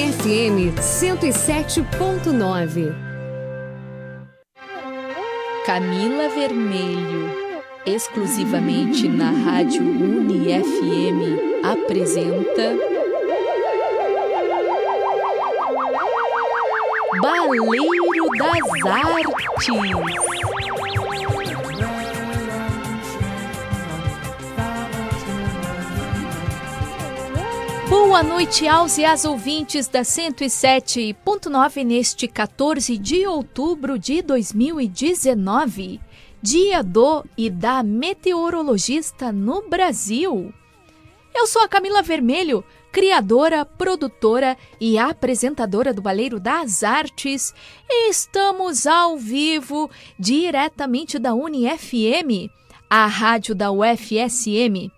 UniFM 107.9. Camila Vermelho, exclusivamente na Rádio UniFM, apresenta. Baleiro das Artes. Boa noite aos e às ouvintes da 107.9 neste 14 de outubro de 2019, dia do e da meteorologista no Brasil. Eu sou a Camila Vermelho, criadora, produtora e apresentadora do Baleiro das Artes, e estamos ao vivo diretamente da UniFM, a rádio da UFSM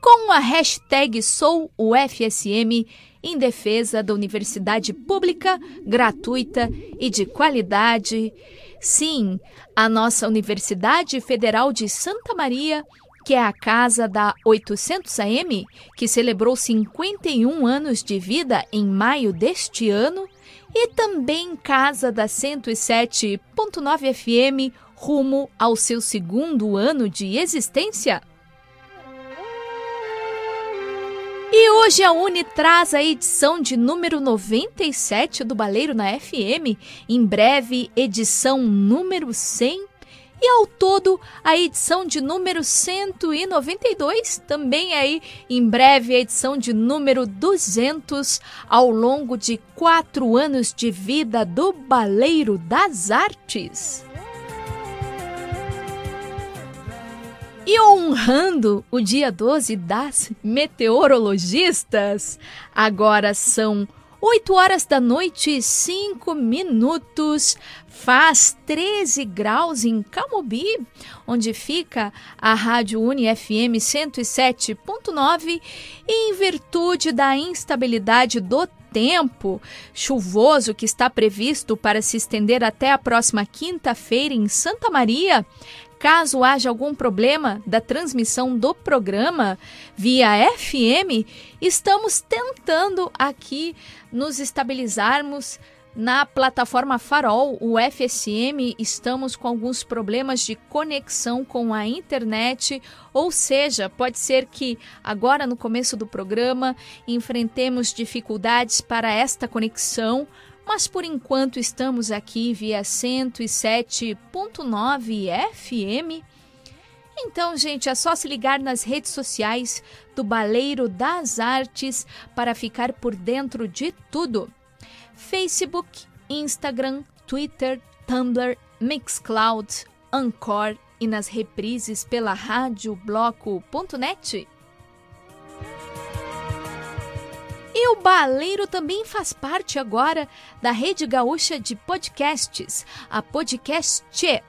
com a hashtag SouUFSM em defesa da universidade pública, gratuita e de qualidade. Sim, a nossa Universidade Federal de Santa Maria, que é a casa da 800 AM, que celebrou 51 anos de vida em maio deste ano, e também casa da 107.9 FM, rumo ao seu segundo ano de existência. E hoje a Uni traz a edição de número 97 do Baleiro na FM, em breve edição número 100 e ao todo a edição de número 192, também aí. Em breve a edição de número 200 ao longo de quatro anos de vida do Baleiro das Artes. E honrando o dia 12 das meteorologistas, agora são 8 horas da noite e 5 minutos. Faz 13 graus em Camobi, onde fica a Rádio Uni FM 107.9, e em virtude da instabilidade do tempo chuvoso que está previsto para se estender até a próxima quinta-feira em Santa Maria, Caso haja algum problema da transmissão do programa via FM, estamos tentando aqui nos estabilizarmos na plataforma Farol, o FSM, estamos com alguns problemas de conexão com a internet, ou seja, pode ser que agora no começo do programa enfrentemos dificuldades para esta conexão, mas por enquanto estamos aqui via 107.9 FM. Então, gente, é só se ligar nas redes sociais do Baleiro das Artes para ficar por dentro de tudo. Facebook, Instagram, Twitter, Tumblr, Mixcloud, Anchor e nas reprises pela radiobloco.net. E o Baleiro também faz parte agora da Rede Gaúcha de Podcasts, a Podcast,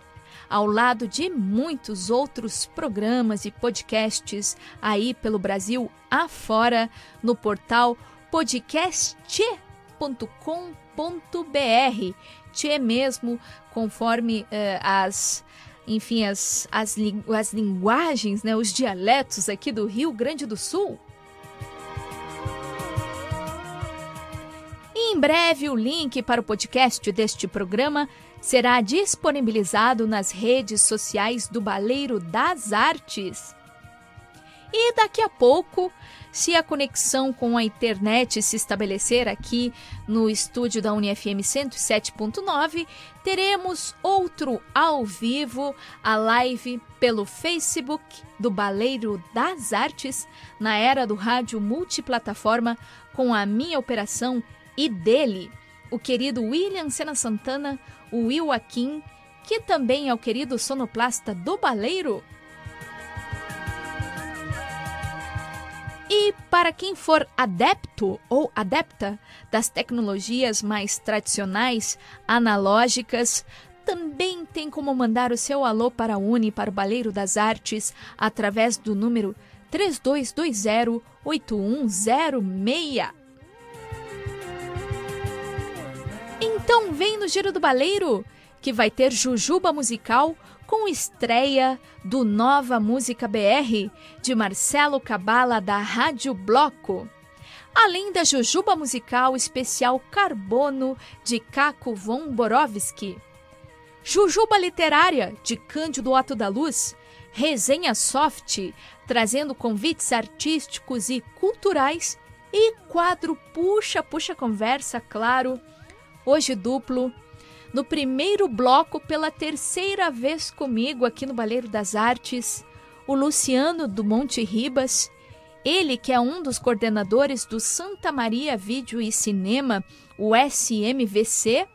ao lado de muitos outros programas e podcasts aí pelo Brasil afora no portal podcast.com.br. Tchê mesmo, conforme uh, as enfim, as, as, as linguagens, né, os dialetos aqui do Rio Grande do Sul. Em breve o link para o podcast deste programa será disponibilizado nas redes sociais do Baleiro das Artes. E daqui a pouco, se a conexão com a internet se estabelecer aqui no estúdio da UniFM 107.9, teremos outro ao vivo, a live pelo Facebook do Baleiro das Artes, na era do rádio multiplataforma, com a minha operação e dele, o querido William Sena Santana, o Will Akin, que também é o querido sonoplasta do Baleiro. E para quem for adepto ou adepta das tecnologias mais tradicionais, analógicas, também tem como mandar o seu alô para a Uni, para o Baleiro das Artes, através do número 3220 8106. Então vem no Giro do Baleiro, que vai ter Jujuba Musical com estreia do Nova Música BR, de Marcelo Cabala da Rádio Bloco. além da Jujuba Musical Especial Carbono de Caco von Borowski. Jujuba Literária de Cândido Otto da Luz, Resenha Soft, trazendo convites artísticos e culturais e quadro Puxa Puxa Conversa, claro, hoje duplo, no primeiro bloco pela terceira vez comigo aqui no Baleiro das Artes, o Luciano do Monte Ribas, ele que é um dos coordenadores do Santa Maria Vídeo e Cinema, o SMVC,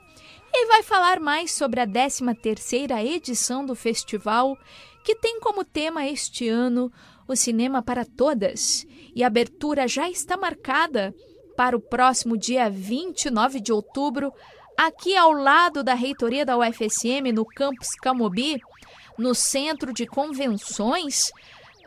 e vai falar mais sobre a 13ª edição do festival, que tem como tema este ano o cinema para todas, e a abertura já está marcada para o próximo dia 29 de outubro, aqui ao lado da reitoria da UFSM, no campus Camobi, no centro de convenções,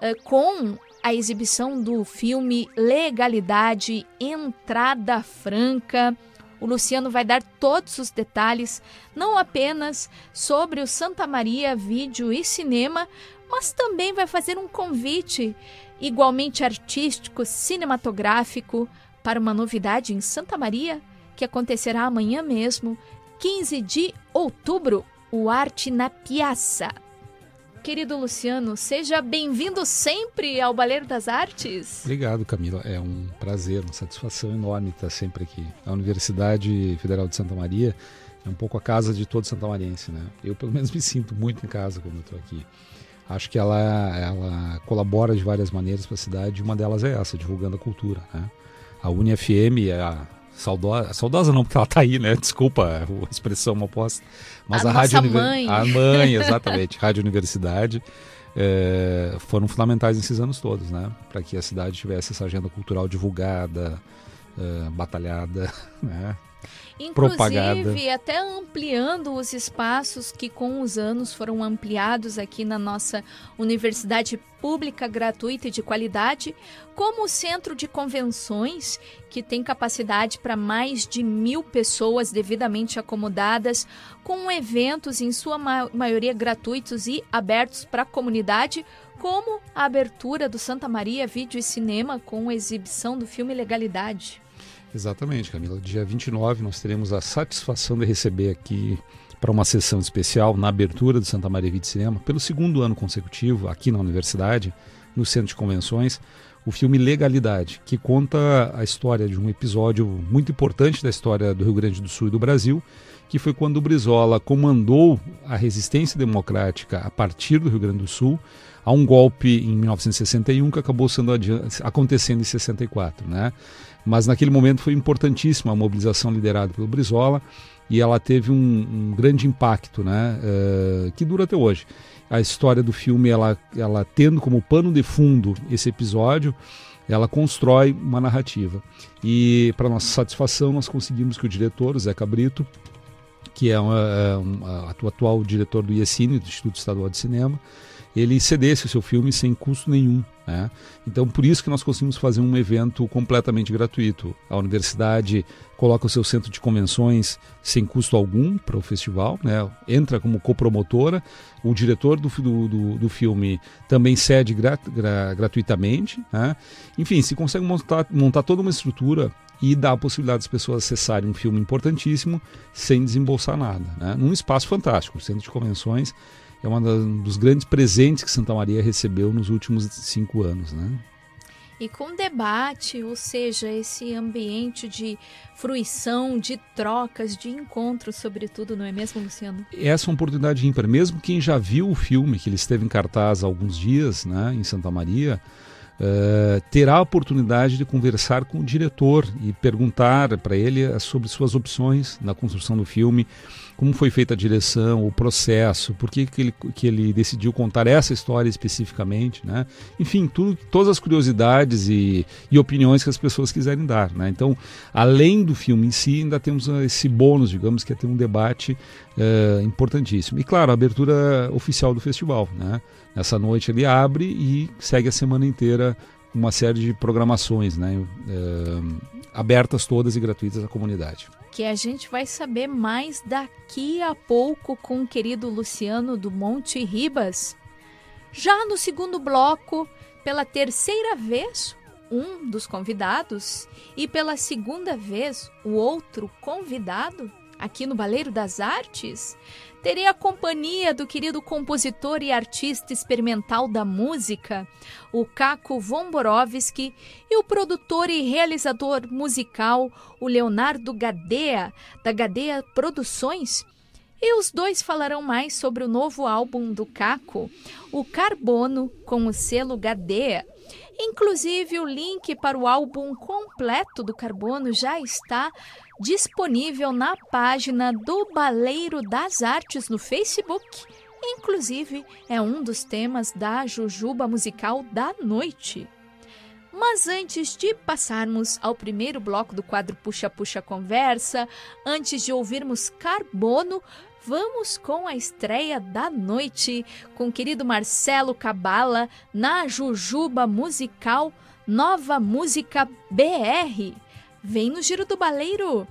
eh, com a exibição do filme Legalidade Entrada Franca. O Luciano vai dar todos os detalhes, não apenas sobre o Santa Maria Vídeo e Cinema, mas também vai fazer um convite igualmente artístico, cinematográfico, para uma novidade em Santa Maria que acontecerá amanhã mesmo, 15 de outubro, o Arte na Piazza. Querido Luciano, seja bem-vindo sempre ao Baleiro das Artes. Obrigado, Camila. É um prazer, uma satisfação enorme estar sempre aqui. A Universidade Federal de Santa Maria é um pouco a casa de todo santamariense, né? Eu, pelo menos, me sinto muito em casa quando estou aqui. Acho que ela, ela colabora de várias maneiras para a cidade, e uma delas é essa, divulgando a cultura, né? A UniFM é a saudosa, saudosa não, porque ela está aí, né? Desculpa a expressão uma posta. Mas a, a Rádio mãe. A mãe, exatamente. Rádio Universidade. É, foram fundamentais nesses anos todos, né? Para que a cidade tivesse essa agenda cultural divulgada, é, batalhada, né? Inclusive, propagada. até ampliando os espaços que com os anos foram ampliados aqui na nossa universidade pública, gratuita e de qualidade, como o centro de convenções, que tem capacidade para mais de mil pessoas devidamente acomodadas, com eventos em sua maioria gratuitos e abertos para a comunidade, como a abertura do Santa Maria Vídeo e Cinema com exibição do filme Legalidade. Exatamente, Camila. Dia 29 nós teremos a satisfação de receber aqui para uma sessão especial na abertura do Santa Maria Vídeo Cinema, pelo segundo ano consecutivo, aqui na universidade, no Centro de Convenções, o filme Legalidade, que conta a história de um episódio muito importante da história do Rio Grande do Sul e do Brasil, que foi quando o Brizola comandou a resistência democrática a partir do Rio Grande do Sul a um golpe em 1961 que acabou sendo acontecendo em 64, né? Mas naquele momento foi importantíssima a mobilização liderada pelo Brizola e ela teve um, um grande impacto, né? Uh, que dura até hoje. A história do filme, ela, ela tendo como pano de fundo esse episódio, ela constrói uma narrativa. E, para nossa satisfação, nós conseguimos que o diretor, o Zeca Brito, que é é uma, o atual diretor do IECINE, do Instituto Estadual de Cinema, ele cedesse o seu filme sem custo nenhum. Né? Então, por isso que nós conseguimos fazer um evento completamente gratuito. A universidade coloca o seu centro de convenções sem custo algum para o festival, né? entra como copromotora. O diretor do, do, do filme também cede gra, gra, gratuitamente. Né? Enfim, se consegue montar, montar toda uma estrutura e dá a possibilidade das pessoas acessarem um filme importantíssimo sem desembolsar nada. Né? Num espaço fantástico, centro de convenções é um dos grandes presentes que Santa Maria recebeu nos últimos cinco anos, né? E com debate, ou seja, esse ambiente de fruição, de trocas, de encontros, sobretudo, não é mesmo, Luciano? Essa é uma oportunidade ímpar. Mesmo quem já viu o filme, que ele esteve em cartaz há alguns dias, né, em Santa Maria, uh, terá a oportunidade de conversar com o diretor e perguntar para ele sobre suas opções na construção do filme como foi feita a direção, o processo, por que, que, ele, que ele decidiu contar essa história especificamente, né? Enfim, tudo, todas as curiosidades e, e opiniões que as pessoas quiserem dar, né? Então, além do filme em si, ainda temos esse bônus, digamos, que é ter um debate uh, importantíssimo. E, claro, a abertura oficial do festival, né? Nessa noite ele abre e segue a semana inteira uma série de programações, né? Uh, abertas todas e gratuitas à comunidade que a gente vai saber mais daqui a pouco com o querido Luciano do Monte Ribas. Já no segundo bloco, pela terceira vez, um dos convidados e pela segunda vez o outro convidado aqui no Baleiro das Artes, terei a companhia do querido compositor e artista experimental da música, o Caco Vomborovski, e o produtor e realizador musical, o Leonardo Gadea, da Gadea Produções. E os dois falarão mais sobre o novo álbum do Caco, o Carbono, com o selo Gadea. Inclusive, o link para o álbum completo do Carbono já está disponível na página do Baleiro das Artes no Facebook. Inclusive, é um dos temas da Jujuba Musical da Noite. Mas antes de passarmos ao primeiro bloco do quadro Puxa Puxa Conversa, antes de ouvirmos Carbono, vamos com a estreia da noite com o querido Marcelo Cabala na Jujuba Musical Nova Música BR. Vem no Giro do Baleiro!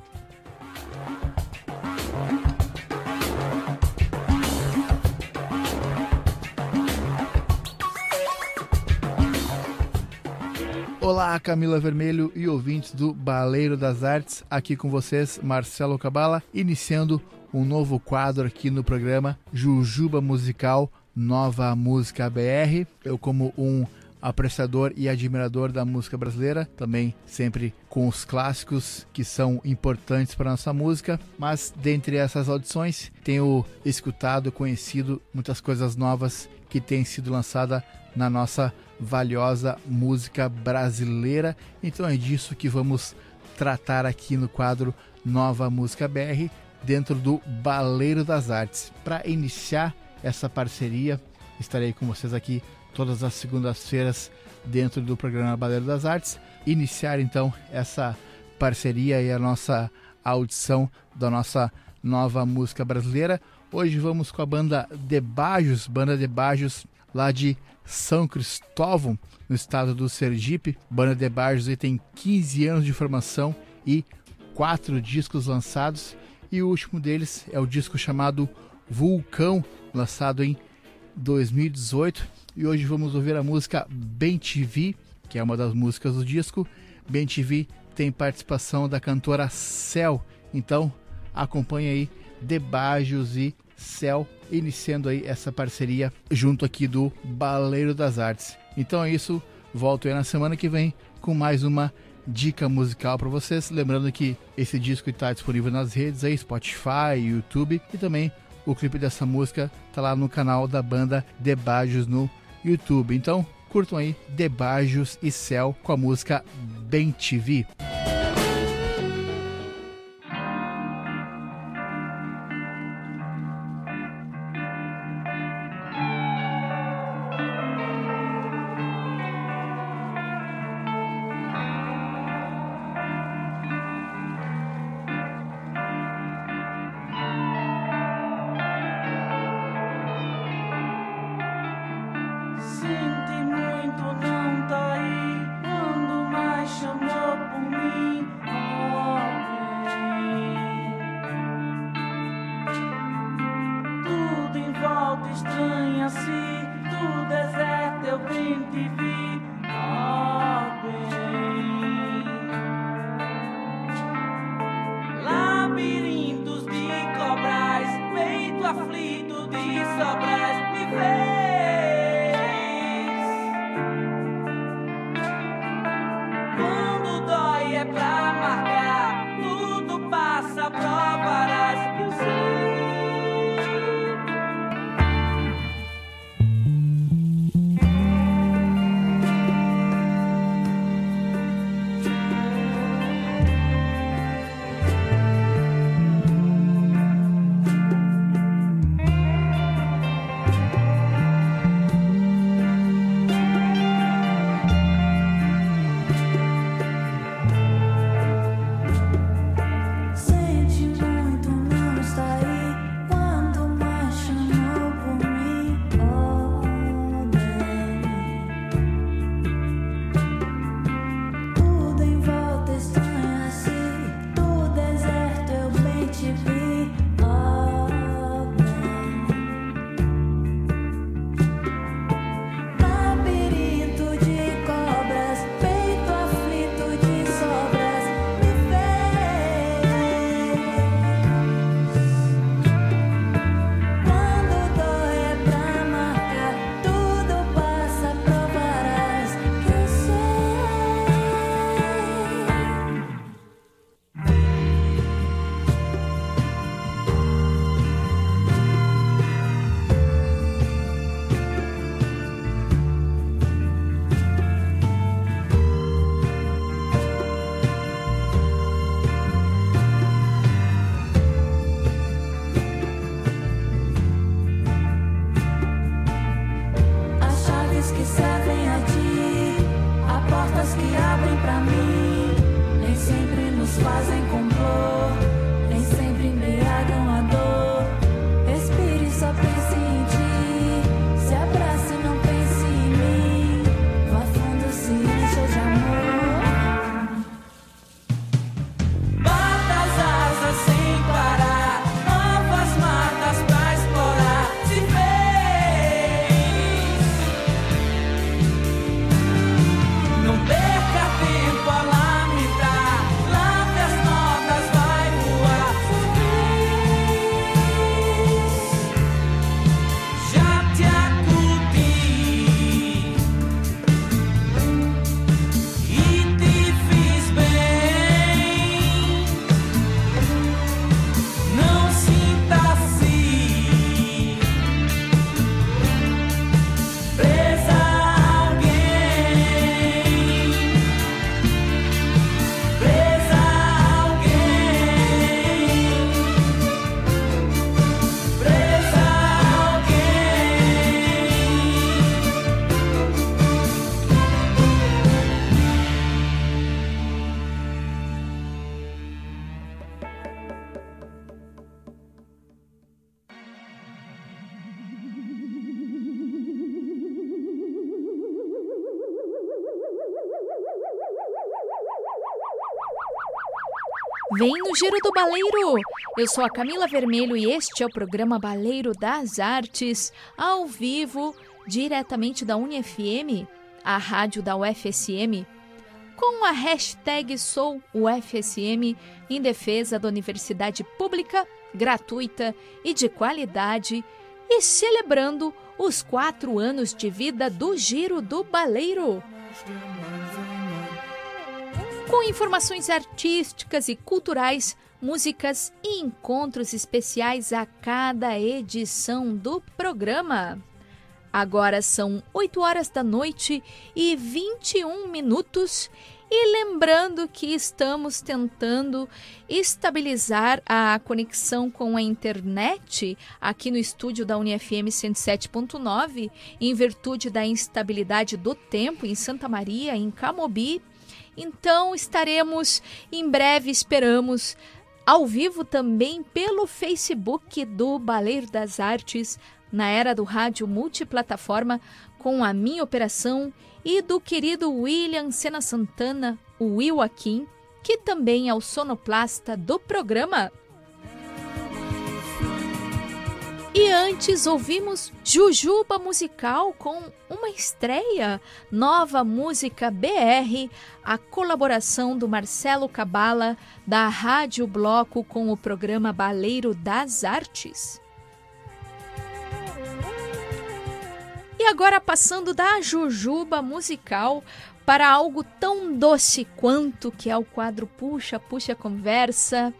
Olá, Camila Vermelho e ouvintes do Baleiro das Artes, aqui com vocês, Marcelo Cabala, iniciando um novo quadro aqui no programa Jujuba Musical Nova Música BR. Eu, como um apreciador e admirador da música brasileira, também sempre com os clássicos que são importantes para nossa música, mas dentre essas audições tenho escutado, conhecido muitas coisas novas que têm sido lançadas na nossa valiosa música brasileira. Então é disso que vamos tratar aqui no quadro Nova Música BR, dentro do Baleiro das Artes. Para iniciar essa parceria, estarei com vocês aqui todas as segundas-feiras dentro do programa Baleiro das Artes. Iniciar então essa parceria e a nossa audição da nossa nova música brasileira. Hoje vamos com a banda De Bajos, banda De Bajos lá de São Cristóvão, no estado do Sergipe. Banda De Bajos tem 15 anos de formação e quatro discos lançados. E o último deles é o disco chamado Vulcão, lançado em 2018 e hoje vamos ouvir a música Bem TV, que é uma das músicas do disco. Bem TV tem participação da cantora Cel, então acompanhe aí Debajos e Cel, iniciando aí essa parceria junto aqui do Baleiro das Artes. Então é isso, volto aí na semana que vem com mais uma dica musical para vocês. Lembrando que esse disco está disponível nas redes aí, Spotify, YouTube e também o clipe dessa música tá lá no canal da banda Debajos no YouTube. Então, curtam aí Debajos e Céu com a música Bem TV. Giro do Baleiro! Eu sou a Camila Vermelho e este é o programa Baleiro das Artes, ao vivo, diretamente da UniFM, a rádio da UFSM, com a hashtag SouUFSM em defesa da universidade pública, gratuita e de qualidade e celebrando os quatro anos de vida do Giro do Baleiro com informações artísticas e culturais, músicas e encontros especiais a cada edição do programa. Agora são 8 horas da noite e 21 minutos. E lembrando que estamos tentando estabilizar a conexão com a internet aqui no estúdio da UniFM 107.9, em virtude da instabilidade do tempo em Santa Maria, em Camobi então estaremos em breve, esperamos, ao vivo também pelo Facebook do Baleiro das Artes, na era do rádio multiplataforma, com a minha operação e do querido William Sena Santana, o Will Aquim, que também é o sonoplasta do programa. E antes ouvimos Jujuba Musical com uma estreia, nova música BR, a colaboração do Marcelo Cabala da Rádio Bloco com o programa Baleiro das Artes. E agora passando da Jujuba Musical para algo tão doce quanto que é o quadro Puxa, Puxa Conversa,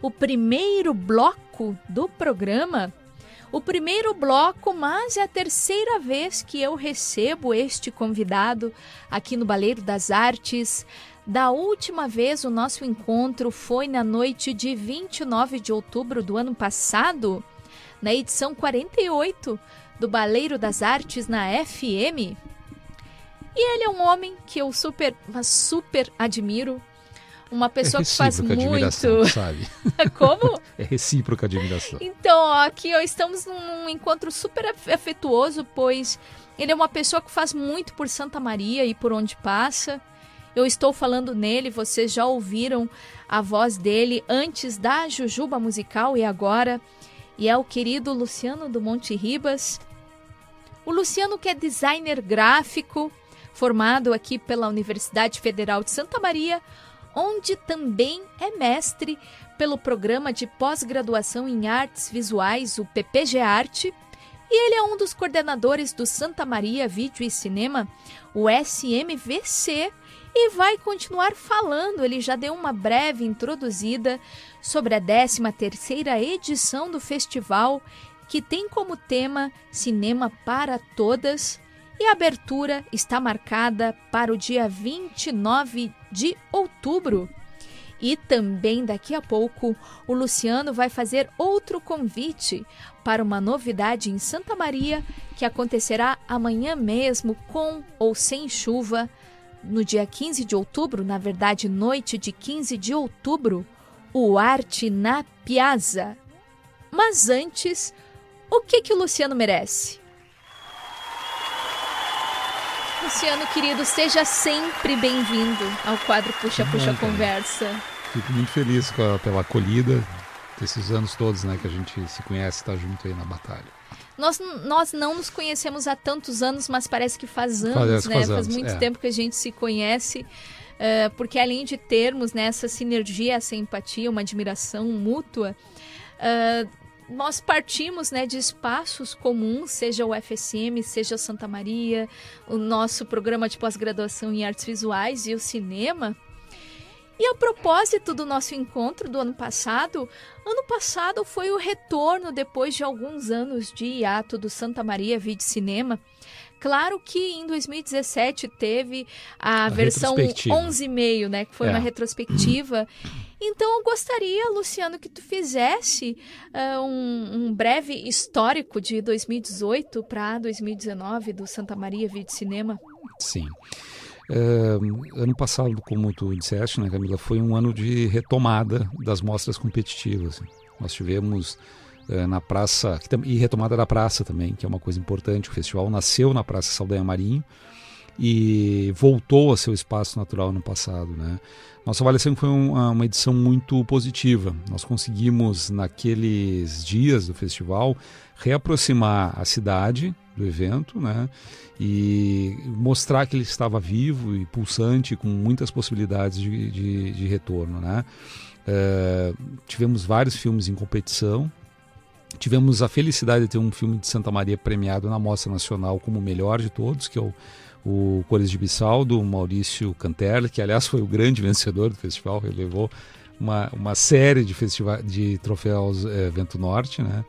o primeiro bloco do programa o primeiro bloco, mas é a terceira vez que eu recebo este convidado aqui no Baleiro das Artes. Da última vez, o nosso encontro foi na noite de 29 de outubro do ano passado, na edição 48 do Baleiro das Artes na FM. E ele é um homem que eu super, mas super admiro, uma pessoa é que faz muito. Sabe? Como? É recíproca admiração. Então, ó, aqui ó, estamos num encontro super afetuoso, pois ele é uma pessoa que faz muito por Santa Maria e por onde passa. Eu estou falando nele, vocês já ouviram a voz dele antes da Jujuba Musical e agora. E é o querido Luciano do Monte Ribas. O Luciano que é designer gráfico, formado aqui pela Universidade Federal de Santa Maria, onde também é mestre pelo programa de pós-graduação em artes visuais, o PPG Arte, e ele é um dos coordenadores do Santa Maria Vídeo e Cinema, o SMVC, e vai continuar falando. Ele já deu uma breve introduzida sobre a 13ª edição do festival, que tem como tema Cinema para Todas, e a abertura está marcada para o dia 29 de outubro. E também daqui a pouco o Luciano vai fazer outro convite para uma novidade em Santa Maria que acontecerá amanhã mesmo, com ou sem chuva, no dia 15 de outubro, na verdade, noite de 15 de outubro, o Arte na Piazza. Mas antes, o que, que o Luciano merece? Luciano, querido, seja sempre bem-vindo ao quadro Puxa Puxa Conversa. Fico muito feliz a, pela acolhida desses anos todos, né, que a gente se conhece, está junto aí na batalha. Nós, nós não nos conhecemos há tantos anos, mas parece que faz anos, faz, né? Faz, faz muito é. tempo que a gente se conhece, uh, porque além de termos né, essa sinergia, essa empatia, uma admiração mútua, uh, nós partimos né, de espaços comuns, seja o FSM, seja Santa Maria, o nosso programa de pós-graduação em artes visuais e o cinema. E a propósito do nosso encontro do ano passado, ano passado foi o retorno depois de alguns anos de hiato do Santa Maria Vídeo Cinema. Claro que em 2017 teve a, a versão 11,5, né, que foi é. uma retrospectiva. Então eu gostaria, Luciano, que tu fizesse uh, um, um, breve histórico de 2018 para 2019 do Santa Maria Vídeo Cinema. Sim. Uh, ano passado, como tu disseste, né, Camila, foi um ano de retomada das mostras competitivas. Nós tivemos uh, na praça, e retomada da praça também, que é uma coisa importante. O festival nasceu na Praça Saldanha Marinho e voltou a seu espaço natural no passado, né? Nossa avaliação foi uma, uma edição muito positiva. Nós conseguimos, naqueles dias do festival, reaproximar a cidade do evento, né? E mostrar que ele estava vivo e pulsante, com muitas possibilidades de, de, de retorno, né? Uh, tivemos vários filmes em competição. Tivemos a felicidade de ter um filme de Santa Maria premiado na Mostra Nacional como o melhor de todos, que é o, o Cores de Bissau, do Maurício Canterle, que aliás foi o grande vencedor do festival, ele levou uma, uma série de, festivais, de troféus é, Vento Norte, né?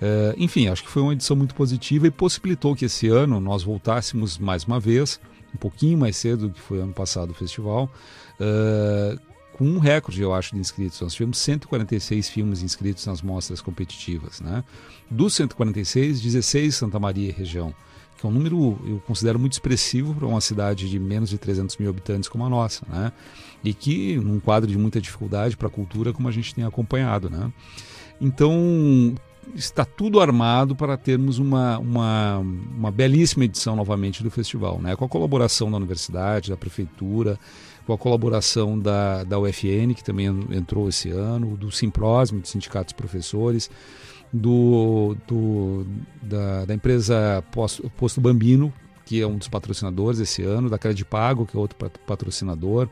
Uh, enfim, acho que foi uma edição muito positiva e possibilitou que esse ano nós voltássemos mais uma vez, um pouquinho mais cedo do que foi ano passado o festival, uh, com um recorde, eu acho, de inscritos. Nós tivemos 146 filmes inscritos nas mostras competitivas. Né? Dos 146, 16 Santa Maria e região, que é um número eu considero muito expressivo para uma cidade de menos de 300 mil habitantes como a nossa. Né? E que, num quadro de muita dificuldade para a cultura, como a gente tem acompanhado. Né? Então, está tudo armado para termos uma, uma, uma belíssima edição novamente do festival, né? com a colaboração da universidade, da prefeitura, com a colaboração da, da UFN, que também entrou esse ano, do Simprosme, do Sindicato dos Professores, do, do, da, da empresa Posto, Posto Bambino, que é um dos patrocinadores esse ano, da Crédito Pago, que é outro patrocinador,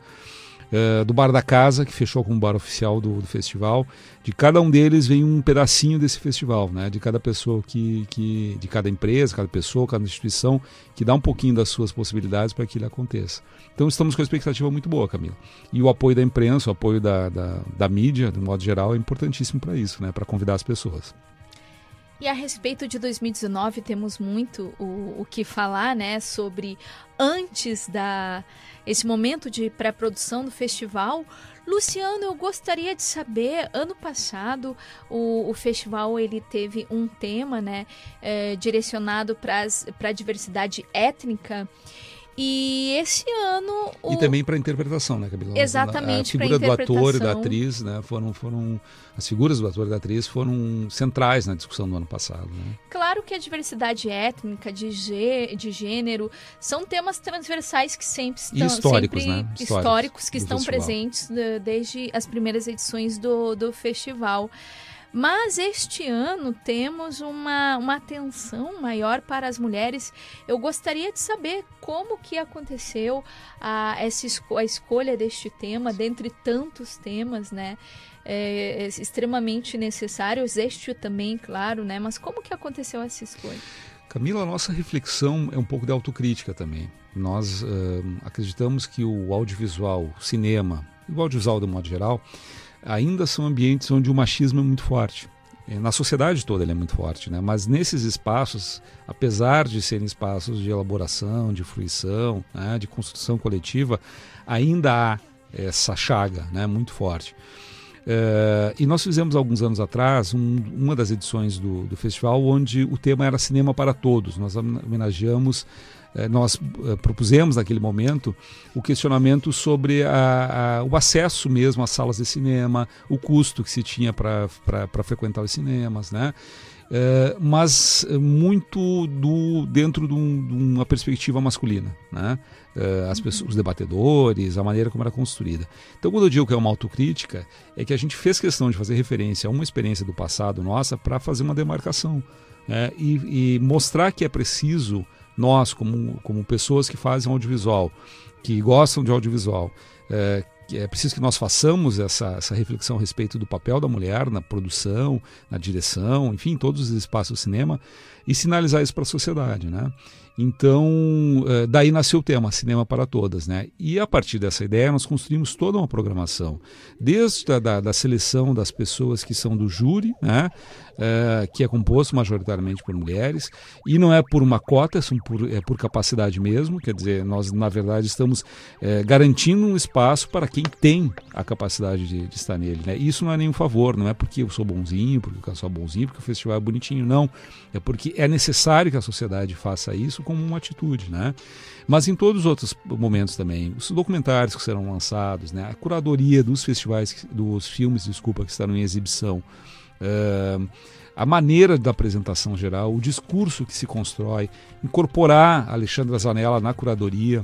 uh, do Bar da Casa, que fechou como bar oficial do, do, festival. De cada um deles vem um pedacinho desse festival, né? de cada pessoa que, que. de cada empresa, cada pessoa, cada instituição, que dá um pouquinho das suas possibilidades para que ele aconteça. Então estamos com uma expectativa muito boa, Camila. E o apoio da imprensa, o apoio da, da, da mídia, de modo geral, é importantíssimo para isso, né? para convidar as pessoas. E a respeito de 2019, temos muito o, o que falar, né, sobre antes da esse momento de pré-produção do festival. Luciano, eu gostaria de saber, ano passado o, o festival ele teve um tema, né, é, direcionado para a diversidade étnica e esse ano. O... E também para a interpretação, né, Camila? Exatamente. A figura do ator e da atriz, né? Foram, foram. As figuras do ator e da atriz foram centrais na discussão do ano passado. Né? Claro que a diversidade étnica, de, gê, de gênero, são temas transversais que sempre estão. E históricos, sempre né? Históricos, históricos que estão festival. presentes né, desde as primeiras edições do, do festival. Mas este ano temos uma, uma atenção maior para as mulheres. Eu gostaria de saber como que aconteceu a, essa esco a escolha deste tema, dentre tantos temas, né? É, é, extremamente necessários, este também, claro, né? Mas como que aconteceu essa escolha? Camila, a nossa reflexão é um pouco de autocrítica também. Nós uh, acreditamos que o audiovisual, o cinema, o audiovisual de modo geral, ainda são ambientes onde o machismo é muito forte. Na sociedade toda ele é muito forte, né? mas nesses espaços, apesar de serem espaços de elaboração, de fruição, né? de construção coletiva, ainda há essa chaga né? muito forte. Uh, e nós fizemos alguns anos atrás um, uma das edições do, do festival onde o tema era Cinema para Todos. Nós homenageamos nós eh, propusemos naquele momento o questionamento sobre a, a, o acesso mesmo às salas de cinema, o custo que se tinha para frequentar os cinemas, né? É, mas muito do, dentro de, um, de uma perspectiva masculina, né? É, as pessoas, os debatedores, a maneira como era construída. Então, quando eu digo que é uma autocrítica, é que a gente fez questão de fazer referência a uma experiência do passado nossa para fazer uma demarcação né? e, e mostrar que é preciso nós, como, como pessoas que fazem audiovisual, que gostam de audiovisual, é, é preciso que nós façamos essa, essa reflexão a respeito do papel da mulher na produção, na direção, enfim, em todos os espaços do cinema, e sinalizar isso para a sociedade, né? Então, é, daí nasceu o tema Cinema para Todas, né? E a partir dessa ideia nós construímos toda uma programação, desde a da, da seleção das pessoas que são do júri, né? É, que é composto majoritariamente por mulheres, e não é por uma cota, são por, é por capacidade mesmo, quer dizer, nós na verdade estamos é, garantindo um espaço para quem tem a capacidade de, de, estar nele. Né? Isso não é nenhum favor, não é porque eu sou bonzinho, porque eu sou bonzinho, porque o festival é bonitinho, não. É porque é necessário que a sociedade faça isso como uma atitude, né? Mas em todos os outros momentos também, os documentários que serão lançados, né? A curadoria dos festivais, dos filmes, desculpa, que estarão em exibição, Uh, a maneira da apresentação geral, o discurso que se constrói, incorporar Alexandra Zanella na curadoria,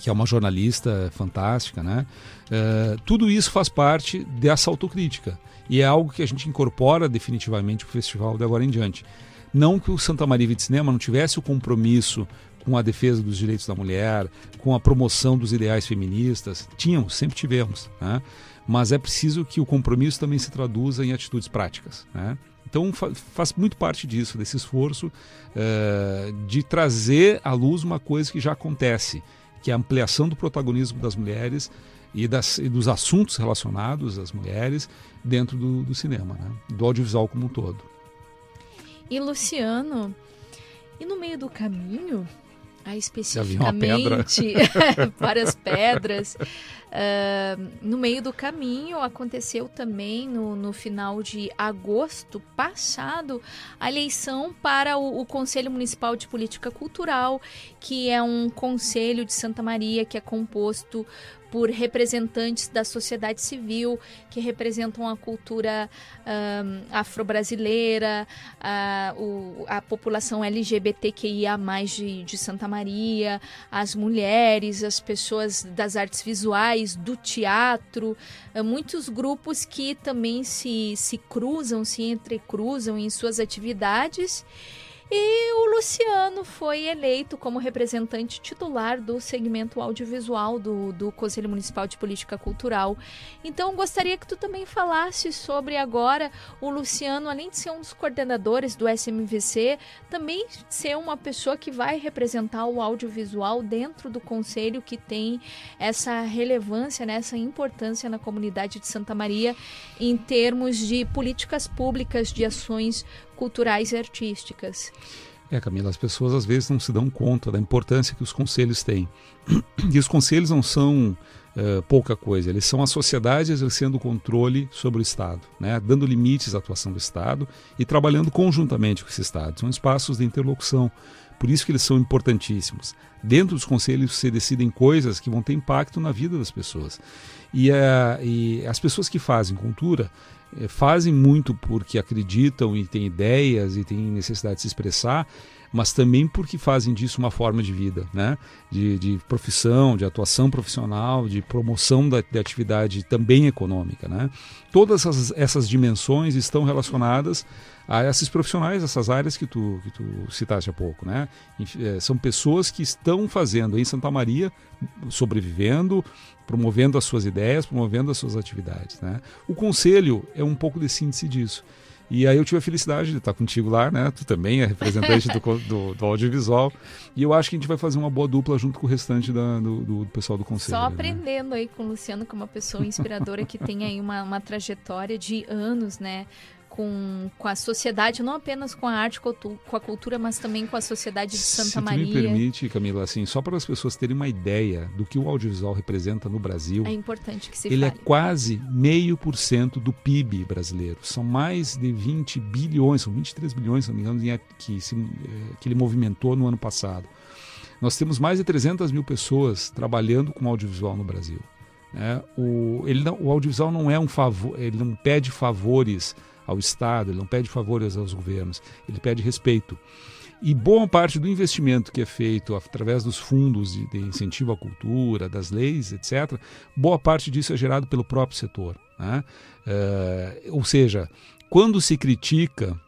que é uma jornalista fantástica, né? Uh, tudo isso faz parte dessa autocrítica e é algo que a gente incorpora definitivamente o festival de agora em diante. Não que o Santa Maria de Cinema não tivesse o compromisso com a defesa dos direitos da mulher, com a promoção dos ideais feministas, tínhamos, sempre tivemos, né? mas é preciso que o compromisso também se traduza em atitudes práticas. Né? Então faz muito parte disso, desse esforço uh, de trazer à luz uma coisa que já acontece, que é a ampliação do protagonismo das mulheres e, das, e dos assuntos relacionados às mulheres dentro do, do cinema, né? do audiovisual como um todo. E Luciano, e no meio do caminho, ah, especificamente várias pedras. No meio do caminho aconteceu também no, no, final de agosto passado a eleição para o, o, Conselho Municipal de Política Cultural, que é um conselho de Santa Maria que é composto por representantes da sociedade civil que representam a cultura afro-brasileira, a, a população LGBTQIA de, de Santa Maria, as mulheres, as pessoas das artes visuais, do teatro, muitos grupos que também se, se cruzam, se entrecruzam em suas atividades. E o Luciano foi eleito como representante titular do segmento audiovisual do, do Conselho Municipal de Política Cultural. Então, gostaria que tu também falasse sobre agora o Luciano, além de ser um dos coordenadores do SMVC, também ser uma pessoa que vai representar o audiovisual dentro do conselho que tem essa relevância, né, essa importância na comunidade de Santa Maria em termos de políticas públicas, de ações culturais e artísticas. É, Camila, as pessoas às vezes não se dão conta da importância que os conselhos têm. E os conselhos não são uh, pouca coisa, eles são a sociedade exercendo controle sobre o Estado, né? dando limites à atuação do Estado e trabalhando conjuntamente com esse Estado. São espaços de interlocução, por isso que eles são importantíssimos. Dentro dos conselhos se decidem coisas que vão ter impacto na vida das pessoas. E, uh, e as pessoas que fazem cultura, fazem muito porque acreditam e têm ideias e têm necessidade de se expressar, mas também porque fazem disso uma forma de vida, né? de, de profissão, de atuação profissional, de promoção da, de atividade também econômica. Né? Todas essas, essas dimensões estão relacionadas a esses profissionais, essas áreas que tu, que tu citaste há pouco. Né? É, são pessoas que estão fazendo em Santa Maria, sobrevivendo, promovendo as suas ideias, promovendo as suas atividades. Né? O conselho é um pouco de síntese disso. E aí eu tive a felicidade de estar contigo lá, né? Tu também é representante do, do, do, audiovisual. E eu acho que a gente vai fazer uma boa dupla junto com o restante da, do, do, pessoal do conselho. Só né? aprendendo né? aí com o Luciano, que é uma pessoa inspiradora que tem aí uma, uma trajetória de anos, né? Com, com a sociedade, não apenas com a arte, com a cultura, mas também com a sociedade de Santa Se Maria. Se me permite, Camila, assim, só para as pessoas terem uma ideia do que o audiovisual representa no Brasil. É importante que se Ele fale. é quase meio por cento do PIB brasileiro. São mais de 20 bilhões, são 23 bilhões, se não me engano, que, se, eh, que ele movimentou no ano passado. Nós temos mais de 300 mil pessoas trabalhando com audiovisual no Brasil. É, o, ele não, o audiovisual não é um favor, ele não pede favores ao Estado, ele não pede favores aos governos, ele pede respeito. E boa parte do investimento que é feito através dos fundos de, de incentivo à cultura, das leis, etc., boa parte disso é gerado pelo próprio setor. Né? É, ou seja, quando se critica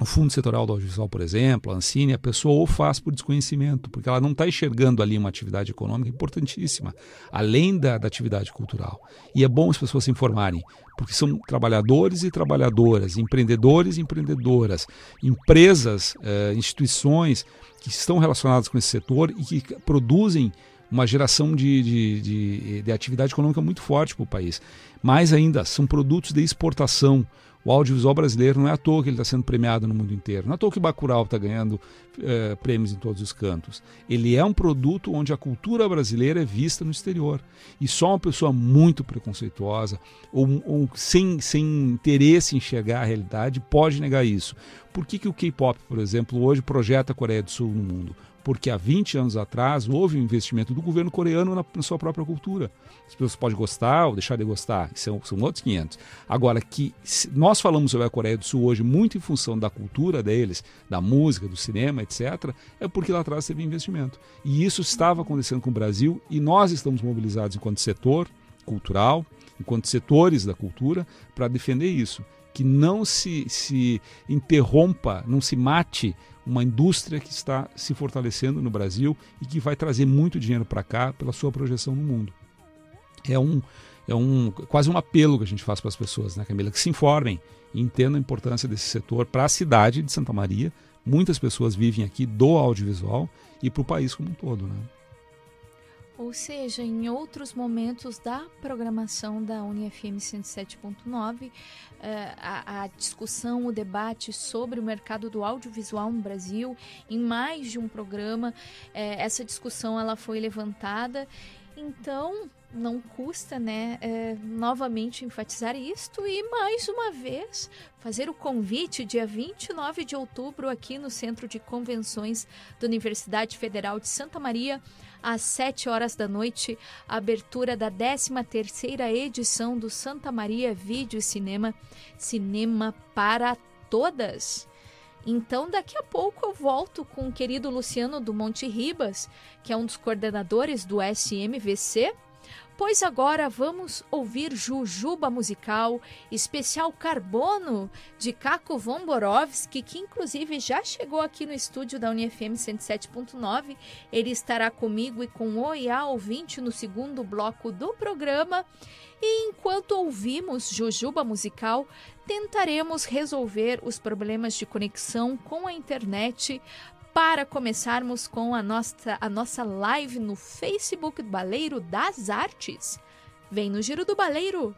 o Fundo Setorial do Audiovisual, por exemplo, a Ancine, a pessoa ou faz por desconhecimento, porque ela não está enxergando ali uma atividade econômica importantíssima, além da, da, atividade cultural. E é bom as pessoas se informarem, porque são trabalhadores e trabalhadoras, empreendedores e empreendedoras, empresas, eh, instituições que estão relacionadas com esse setor e que produzem uma geração de, de, de, de atividade econômica muito forte para o país. Mais ainda, são produtos de exportação. O audiovisual brasileiro não é à toa que ele está sendo premiado no mundo inteiro. Não é à toa que Bacurau está ganhando eh, prêmios em todos os cantos. Ele é um produto onde a cultura brasileira é vista no exterior. E só uma pessoa muito preconceituosa ou, ou sem, sem interesse em enxergar a realidade pode negar isso. Por que, que o K-pop, por exemplo, hoje projeta a Coreia do Sul no mundo? Porque há 20 anos atrás houve um investimento do governo coreano na, na sua própria cultura. As pessoas podem gostar ou deixar de gostar, são, são outros 500. Agora, que nós falamos sobre a Coreia do Sul hoje muito em função da cultura deles, da música, do cinema, etc., é porque lá atrás teve investimento. E isso estava acontecendo com o Brasil e nós estamos mobilizados enquanto setor cultural, enquanto setores da cultura, para defender isso que não se, se interrompa, não se mate uma indústria que está se fortalecendo no Brasil e que vai trazer muito dinheiro para cá pela sua projeção no mundo. É um, é um quase um apelo que a gente faz para as pessoas, né, Camila, que se informem e entendam a importância desse setor para a cidade de Santa Maria. Muitas pessoas vivem aqui do audiovisual e para o país como um todo, né? Ou seja, em outros momentos da programação da UniFM 107.9, eh, a, a, discussão, o debate sobre o mercado do audiovisual no Brasil, em mais de um programa, eh, essa discussão ela foi levantada. Então, não custa, né, é, novamente enfatizar isto e mais uma vez fazer o convite dia 29 de outubro aqui no Centro de Convenções da Universidade Federal de Santa Maria às 7 horas da noite, abertura da 13ª edição do Santa Maria Vídeo Cinema, Cinema para Todas. Então, daqui a pouco eu volto com o querido Luciano do Monte Ribas, que é um dos coordenadores do SMVC, pois agora vamos ouvir Jujuba Musical, especial Carbono, de Caco Von Borowski, que inclusive já chegou aqui no estúdio da UniFM 107.9. Ele estará comigo e com o OIA ouvinte no segundo bloco do programa. E enquanto ouvimos Jujuba Musical, tentaremos resolver os problemas de conexão com a internet para começarmos com a nossa, a nossa live no Facebook Baleiro das Artes. Vem no Giro do Baleiro!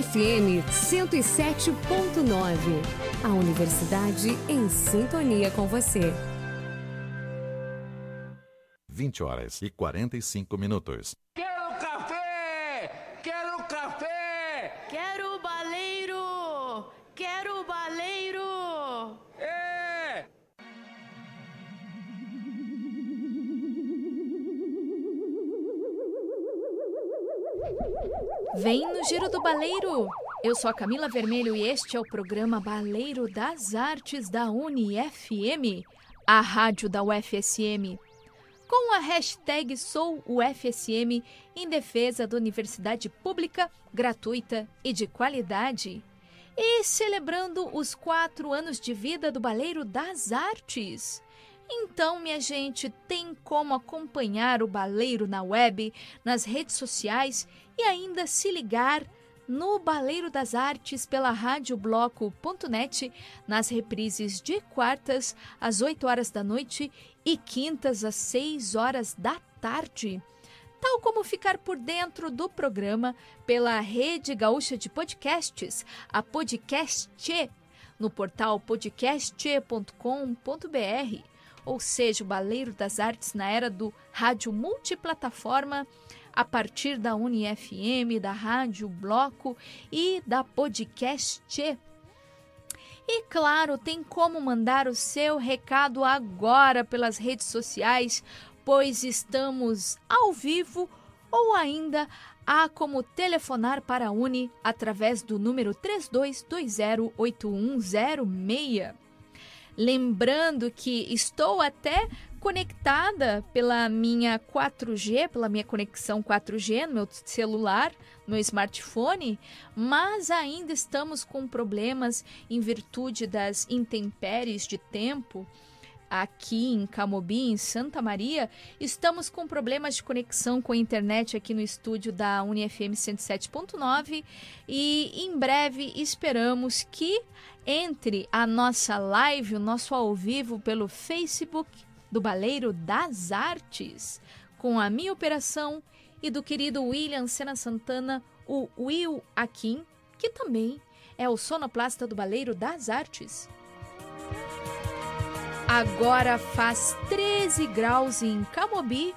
FM 107.9. A Universidade em sintonia com você. 20 horas e 45 minutos. Do Baleiro! Eu sou a Camila Vermelho e este é o programa Baleiro das Artes da UniFM, a rádio da UFSM. Com a hashtag SouUFSM em defesa da universidade pública, gratuita e de qualidade. E celebrando os quatro anos de vida do Baleiro das Artes. Então, minha gente, tem como acompanhar o Baleiro na web, nas redes sociais e ainda se ligar no Baleiro das Artes pela radiobloco.net nas reprises de quartas às 8 horas da noite e quintas às 6 horas da tarde. Tal como ficar por dentro do programa pela Rede Gaúcha de Podcasts, a Podcast, no portal podcast.com.br ou seja, o Baleiro das Artes na era do rádio multiplataforma, a partir da UniFM, da Rádio Bloco e da Podcast. E claro, tem como mandar o seu recado agora pelas redes sociais, pois estamos ao vivo ou ainda há como telefonar para a Uni através do número 32208106. Lembrando que estou até conectada pela minha 4G, pela minha conexão 4G no meu celular, no meu smartphone, mas ainda estamos com problemas em virtude das intempéries de tempo. Aqui em Camobi, em Santa Maria, estamos com problemas de conexão com a internet aqui no estúdio da UniFM 107.9 e em breve esperamos que entre a nossa live, o nosso ao vivo pelo Facebook do Baleiro das Artes, com a minha operação e do querido William Sena Santana, o Will Akin, que também é o sonoplasta do Baleiro das Artes. Agora faz 13 graus em Camobi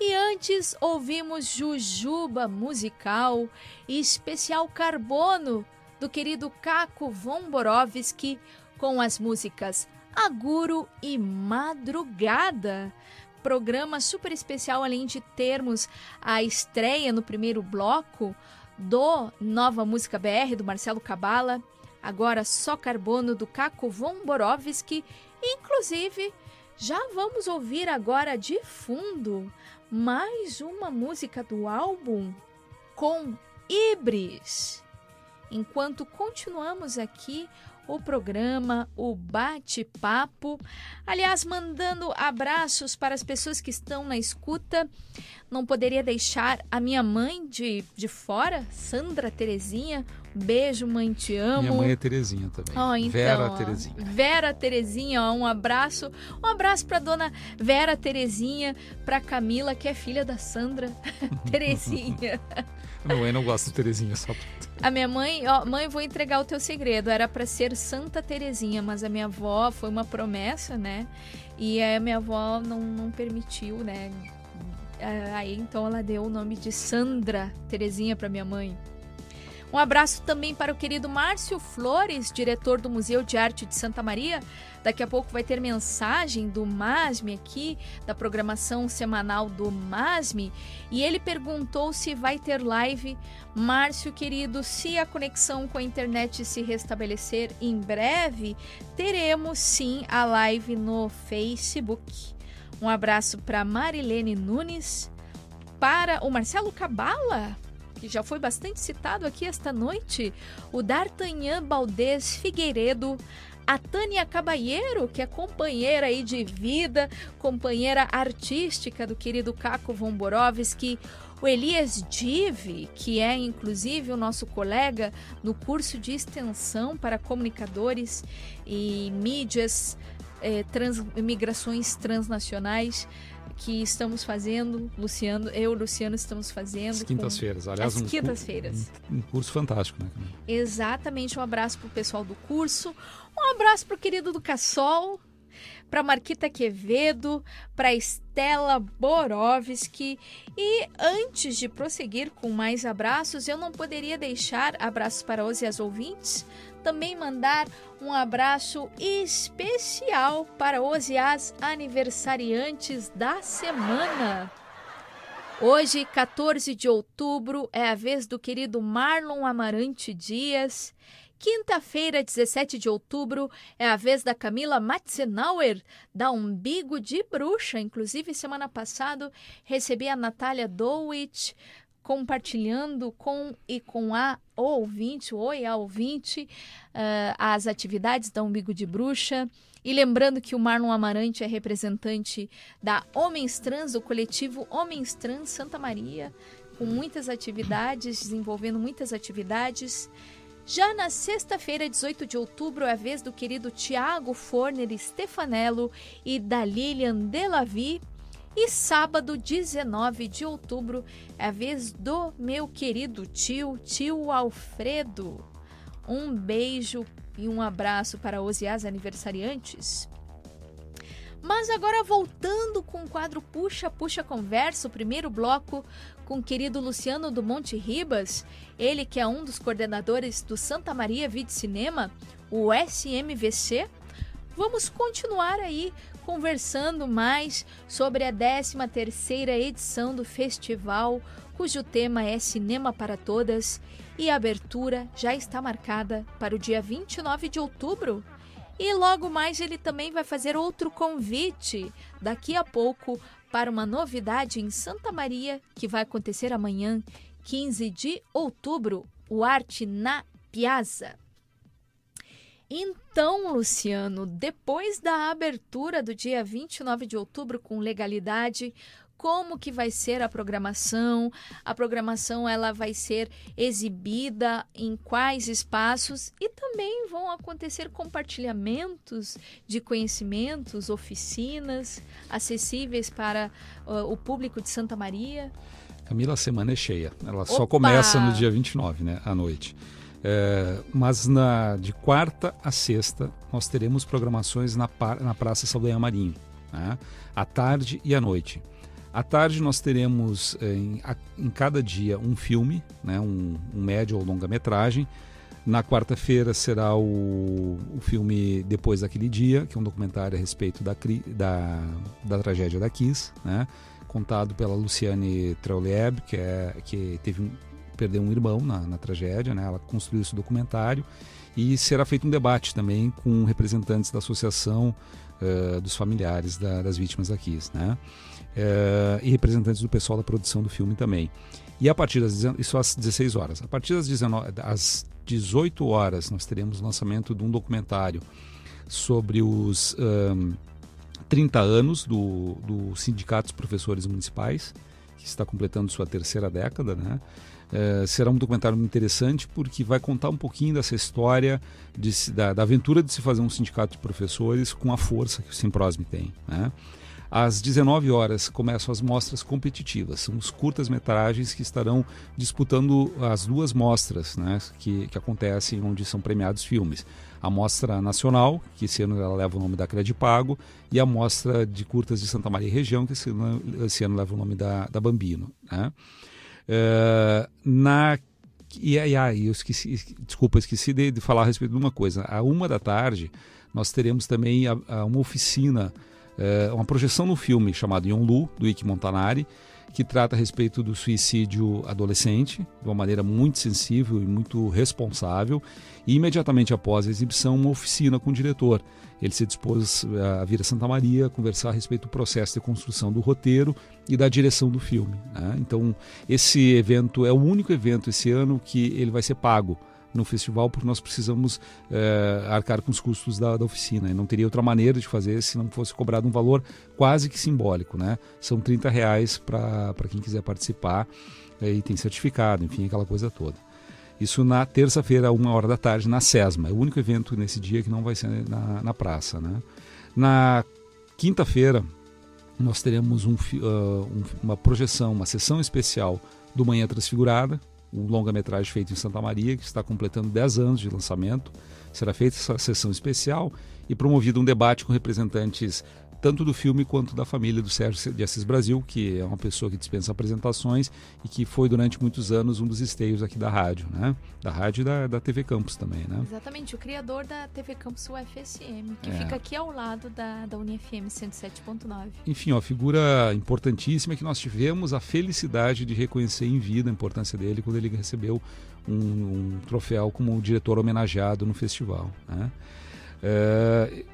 e antes ouvimos Jujuba musical e especial Carbono do querido Caco Von Borowski com as músicas Aguro e Madrugada. Programa super especial, além de termos a estreia no primeiro bloco do Nova Música BR do Marcelo Cabala, agora só Carbono do Caco Von Borowski Inclusive, já vamos ouvir agora de fundo mais uma música do álbum com Ibris. Enquanto continuamos aqui o programa, o bate-papo. Aliás, mandando abraços para as pessoas que estão na escuta. Não poderia deixar a minha mãe de, de fora, Sandra Terezinha. Beijo, mãe, te amo. Minha mãe é Terezinha também. Oh, então, Vera Terezinha. Vera Terezinha, ó, um abraço. Um abraço para dona Vera Terezinha, para Camila, que é filha da Sandra Terezinha. Minha mãe não gosta de Terezinha, só A minha mãe, ó, mãe, vou entregar o teu segredo. Era para ser Santa Terezinha, mas a minha avó foi uma promessa, né? E a minha avó não, não permitiu, né? Aí então ela deu o nome de Sandra Terezinha para minha mãe. Um abraço também para o querido Márcio Flores, diretor do Museu de Arte de Santa Maria. Daqui a pouco vai ter mensagem do MASME aqui, da programação semanal do MASME, e ele perguntou se vai ter live. Márcio, querido, se a conexão com a internet se restabelecer em breve, teremos sim a live no Facebook. Um abraço para Marilene Nunes, para o Marcelo Cabala, que já foi bastante citado aqui esta noite, o D'Artagnan Baldez Figueiredo, a Tânia Cabalheiro, que é companheira aí de vida, companheira artística do querido Caco Von Borowski, o Elias Dive, que é inclusive o nosso colega no curso de extensão para comunicadores e mídias é, trans, migrações transnacionais que estamos fazendo, Luciano, eu e Luciano estamos fazendo. As quintas-feiras, aliás, As um, quintas-feiras. um, um curso fantástico, né? Exatamente, um abraço pro pessoal do curso, um abraço pro querido do Cassol, pra Marquita Quevedo, pra Estela Borovski. E antes de prosseguir com mais abraços, eu não poderia deixar abraços para os e as ouvintes, também mandar um abraço especial para os e as aniversariantes da semana. Hoje, 14 de outubro, é a vez do querido Marlon Amarante Dias. Quinta-feira, 17 de outubro, é a vez da Camila Matzenauer, da Umbigo de Bruxa. Inclusive, semana passada, recebi a Natália Dowitch compartilhando com e com a ouvinte, oi a ouvinte, ah, as atividades da Umbigo de Bruxa. E lembrando que o Marlon Amarante é representante da Homens Trans, do coletivo Homens Trans Santa Maria, com muitas atividades, desenvolvendo muitas atividades. Já na sexta-feira, 18 de outubro, é a vez do querido Tiago Forner Stefanello e da Lilian Delavi. E sábado, 19 de outubro, é a vez do meu querido tio, tio Alfredo. Um beijo e um abraço para os e as aniversariantes. Mas agora voltando com o quadro Puxa Puxa Conversa, o primeiro bloco com o querido Luciano do Monte Ribas, ele que é um dos coordenadores do Santa Maria Vide Cinema, o SMVC. Vamos continuar aí conversando mais sobre a 13ª edição do festival, cujo tema é Cinema para Todas e a abertura já está marcada para o dia 29 de outubro. E logo mais ele também vai fazer outro convite daqui a pouco para uma novidade em Santa Maria que vai acontecer amanhã, 15 de outubro, o Arte na Piazza. Então, Luciano, depois da abertura do dia 29 de outubro com legalidade, como que vai ser a programação? A programação ela vai ser exibida em quais espaços e também vão acontecer compartilhamentos de conhecimentos, oficinas acessíveis para uh, o público de Santa Maria. Camila, a semana é cheia. Ela só Opa! começa no dia 29, né, à noite. É, mas na, de quarta a sexta nós teremos programações na, na Praça Saldanha Marinho, né, à tarde e à noite. À tarde nós teremos eh, em, em cada dia um filme, né, um, um médio ou longa-metragem. Na quarta-feira será o, o filme Depois daquele Dia, que é um documentário a respeito da, da, da tragédia da Kiss, né, contado pela Luciane Trauleb, que, é, que teve um, perdeu um irmão na, na tragédia, né, ela construiu esse documentário. E será feito um debate também com representantes da associação eh, dos familiares da- das vítimas Kiss, né? eh, e representantes do pessoal da produção do filme também. E a partir das 19 isso às 16 horas. A partir das 19, às 18 horas nós teremos o lançamento de um documentário sobre os ahn, 30 anos do, do Sindicato dos Professores Municipais, que está completando sua terceira década, né? Eh, será um documentário muito interessante porque vai contar um pouquinho dessa história de da, da aventura de se fazer um sindicato de professores com a força que o Simprosme tem, né? Às 19 horas começam as mostras competitivas, são os curtas-metragens que estarão disputando as duas mostras né, que, que acontecem onde são premiados filmes. A Mostra Nacional, que esse ano ela leva o nome da Credipago, e a Mostra de Curtas de Santa Maria e Região, que esse ano, esse ano leva o nome da, da Bambino. Né? Eh, na e aí, ah, eu esqueci, desculpa, esqueci de, de falar a respeito de uma coisa. À uma da tarde, nós teremos também a- a uma oficina, eh, uma projeção no filme chamado Yonlu, do Ike Montanari, que trata a respeito do suicídio adolescente, de uma maneira muito sensível e muito responsável. E imediatamente após a exibição, uma oficina com o diretor. Ele se dispôs eh, a vir a Santa Maria conversar a respeito do processo de construção do roteiro e da direção do filme. né? Então, esse evento é o único evento esse ano que ele vai ser pago no festival, porque nós precisamos eh, arcar com os custos da, da oficina. E não teria outra maneira de fazer se não fosse cobrado um valor quase que simbólico. Né? São 30 reais para quem quiser participar eh, e tem certificado, enfim, aquela coisa toda. Isso na terça-feira, uma hora da tarde, na SESMA. É o único evento nesse dia que não vai ser na, na praça. Né? Na quinta-feira, nós teremos um, uh, um, uma projeção, uma sessão especial do Manhã Transfigurada, um longa-metragem feito em Santa Maria, que está completando 10 anos de lançamento. Será feita essa sessão especial e promovido um debate com representantes tanto do filme quanto da família do Sérgio de Assis Brasil, que é uma pessoa que dispensa apresentações e que foi durante muitos anos um dos esteios aqui da rádio, né? Da rádio e da, da TV Campus também, né? Exatamente, o criador da TV Campus UFSM, que É. fica aqui ao lado da, da UniFM 107.9. Enfim, uma figura importantíssima que nós tivemos a felicidade de reconhecer em vida a importância dele quando ele recebeu um, um troféu como diretor homenageado no festival. Né? É,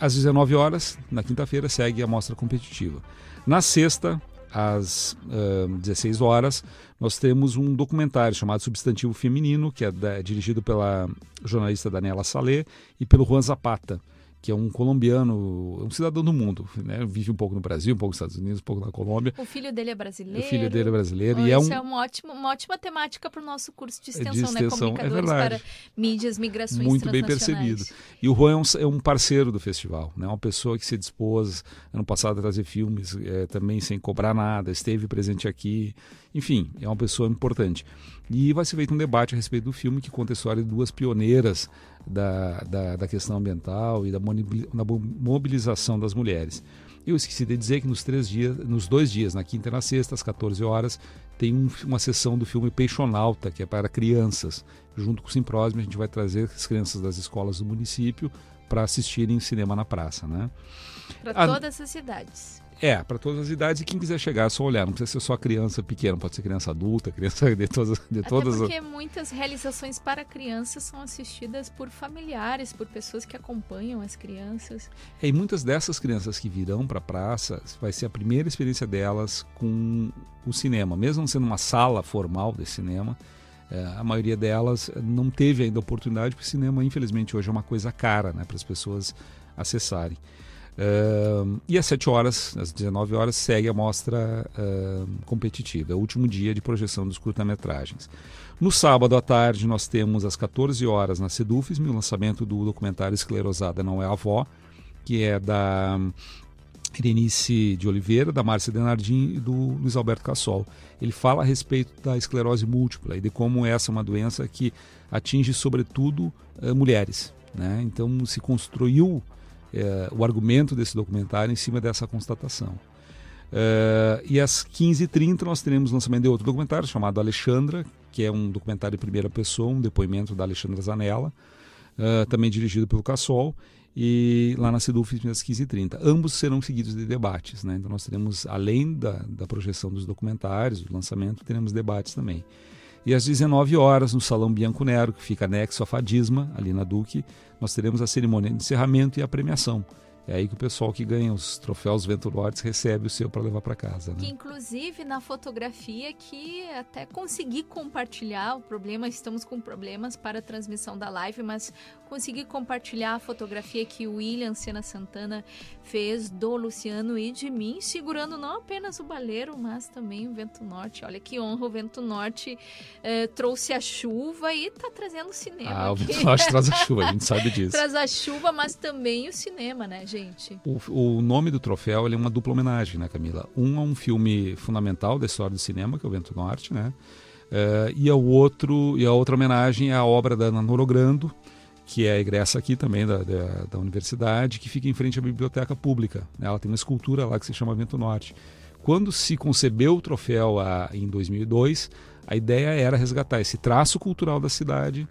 às 19 horas, na quinta-feira, segue a mostra competitiva. Na sexta, às ah, 16 horas, nós temos um documentário chamado Substantivo Feminino, que é da- dirigido pela jornalista Daniela Salé e pelo Juan Zapata, que é um colombiano, um cidadão do mundo, né? vive um pouco no Brasil, um pouco nos Estados Unidos, um pouco na Colômbia. O filho dele é brasileiro. O filho dele é brasileiro Oh, e é um é uma ótima, uma ótima temática para o nosso curso de extensão, de né? extensão, é Comunicadores verdade. para mídias, migrações muito bem percebido. E o Juan é um, é um parceiro do festival, né? uma pessoa que se dispôs ano passado a trazer filmes eh, também sem cobrar nada, esteve presente aqui, enfim, é uma pessoa importante. E vai ser feito um debate a respeito do filme que conta a história de duas pioneiras da, da, da questão ambiental e da mobilização das mulheres. Eu esqueci de dizer que nos três dias, nos dois dias, na quinta e na sexta, às 14 horas, tem um- uma sessão do filme Peixonauta, que é para crianças. Junto com o Simprósimo, a gente vai trazer as crianças das escolas do município para assistirem cinema na praça, né? Para todas as idades. É, para todas as idades e quem quiser chegar é só olhar, não precisa ser só criança pequena, pode ser criança adulta, criança de todas, de todas Até as... porque muitas realizações para crianças são assistidas por familiares, por pessoas que acompanham as crianças. É, E muitas dessas crianças que virão para a praça, vai ser a primeira experiência delas com o cinema. Mesmo sendo uma sala formal de cinema, é, a maioria delas não teve ainda oportunidade, porque o cinema, infelizmente, hoje é uma coisa cara né, para as pessoas acessarem. Ahn, e às 7 horas, às 19 horas, segue a mostra ahn, competitiva, é o último dia de projeção dos curta-metragens. No sábado à tarde, nós temos às 14 horas na Sedufism o lançamento do documentário Esclerosada Não é Avó, que é da Irenice de Oliveira, da Márcia Denardim e do Luiz Alberto Cassol. Ele fala a respeito da esclerose múltipla e de como essa é uma doença que atinge sobretudo eh, mulheres. Né? Então se construiu eh, o argumento desse documentário em cima dessa constatação. Eh, e às 15h30 nós teremos o lançamento de outro documentário chamado Alexandra, que é um documentário em primeira pessoa, um depoimento da Alexandra Zanella, eh, também dirigido pelo Cassol, e lá na Seduf às 15h30. Ambos serão seguidos de debates. Né? Então nós teremos, além da, da projeção dos documentários, do lançamento, teremos debates também. E às 19 horas, no Salão Bianco Nero, que fica anexo à Fadisma, ali na Duque, nós teremos a cerimônia de encerramento e a premiação. É aí que o pessoal que ganha os troféus Vento Norte recebe o seu para levar para casa. Que Né? inclusive na fotografia que até consegui compartilhar o problema, estamos com problemas para a transmissão da live, mas consegui compartilhar a fotografia que o William Sena Santana fez do Luciano e de mim, segurando não apenas o baleiro, mas também o Vento Norte. Olha que honra, o Vento Norte eh, trouxe a chuva e está trazendo o cinema. Ah, o. Vento Norte traz a chuva, a gente sabe disso. Traz a chuva, mas também o cinema, né, gente? O, o nome do troféu é uma dupla homenagem, né, Camila? Um é um filme fundamental da história do cinema, que é o Vento Norte, né? Eh, e, o outro, e a outra homenagem é a obra da Ana Norogrando, que é egressa aqui também da, da, da universidade, que fica em frente à biblioteca pública. né? Ela tem uma escultura lá que se chama Vento Norte. Quando se concebeu o troféu a, em 2002, a ideia era resgatar esse traço cultural da cidade,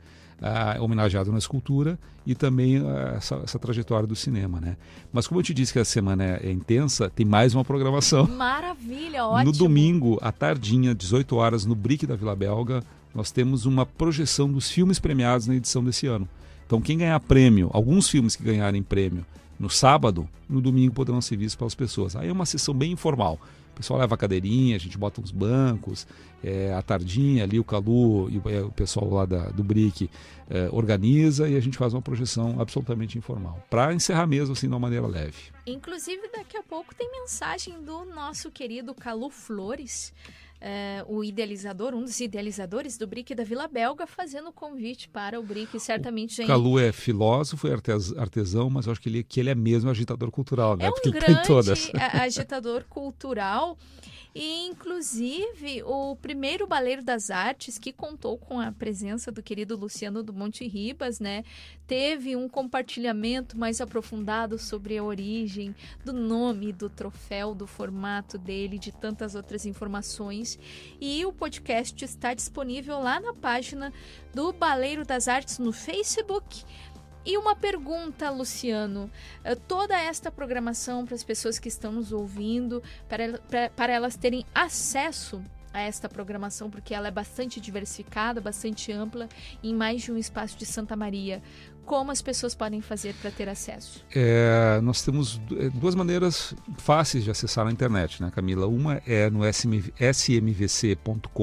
homenageado na escultura e também ah, essa, essa trajetória do cinema, né? Mas como eu te disse que a semana é, é intensa, tem mais uma programação. Maravilha, ótimo. No domingo, à tardinha, 18 horas, no Brick da Vila Belga, nós temos uma projeção dos filmes premiados na edição desse ano. Então, quem ganhar prêmio, alguns filmes que ganharem prêmio no sábado, no domingo poderão ser vistos pelas pessoas. Aí é uma sessão bem informal. Pessoal leva a cadeirinha, a gente bota uns bancos, é, a tardinha ali, o Calu e o, é, o pessoal lá da, do BRIC é, organiza e a gente faz uma projeção absolutamente informal. Para encerrar mesmo assim de uma maneira leve. Inclusive, daqui a pouco tem mensagem do nosso querido Calu Flores. É, o idealizador, um dos idealizadores do BRIC da Vila Belga, fazendo o convite para o BRIC, certamente, gente. Calu é filósofo e artes- artesão, mas eu acho que ele, que ele é mesmo agitador cultural, né? É um Porque ele tem grande agitador cultural e, inclusive, o primeiro Baleiro das Artes, que contou com a presença do querido Luciano do Monte Ribas, né? Teve um compartilhamento mais aprofundado sobre a origem do nome do troféu, do formato dele, de tantas outras informações. E o podcast está disponível lá na página do Baleiro das Artes no Facebook. E uma pergunta, Luciano. Eh, Toda esta programação para as pessoas que estão nos ouvindo, para, para, para elas terem acesso a esta programação, porque ela é bastante diversificada, bastante ampla, em mais de um espaço de Santa Maria. Como as pessoas podem fazer para ter acesso? É, nós temos é, duas maneiras fáceis de acessar na internet, né, Camila? Uma é no SM smvc.com.br,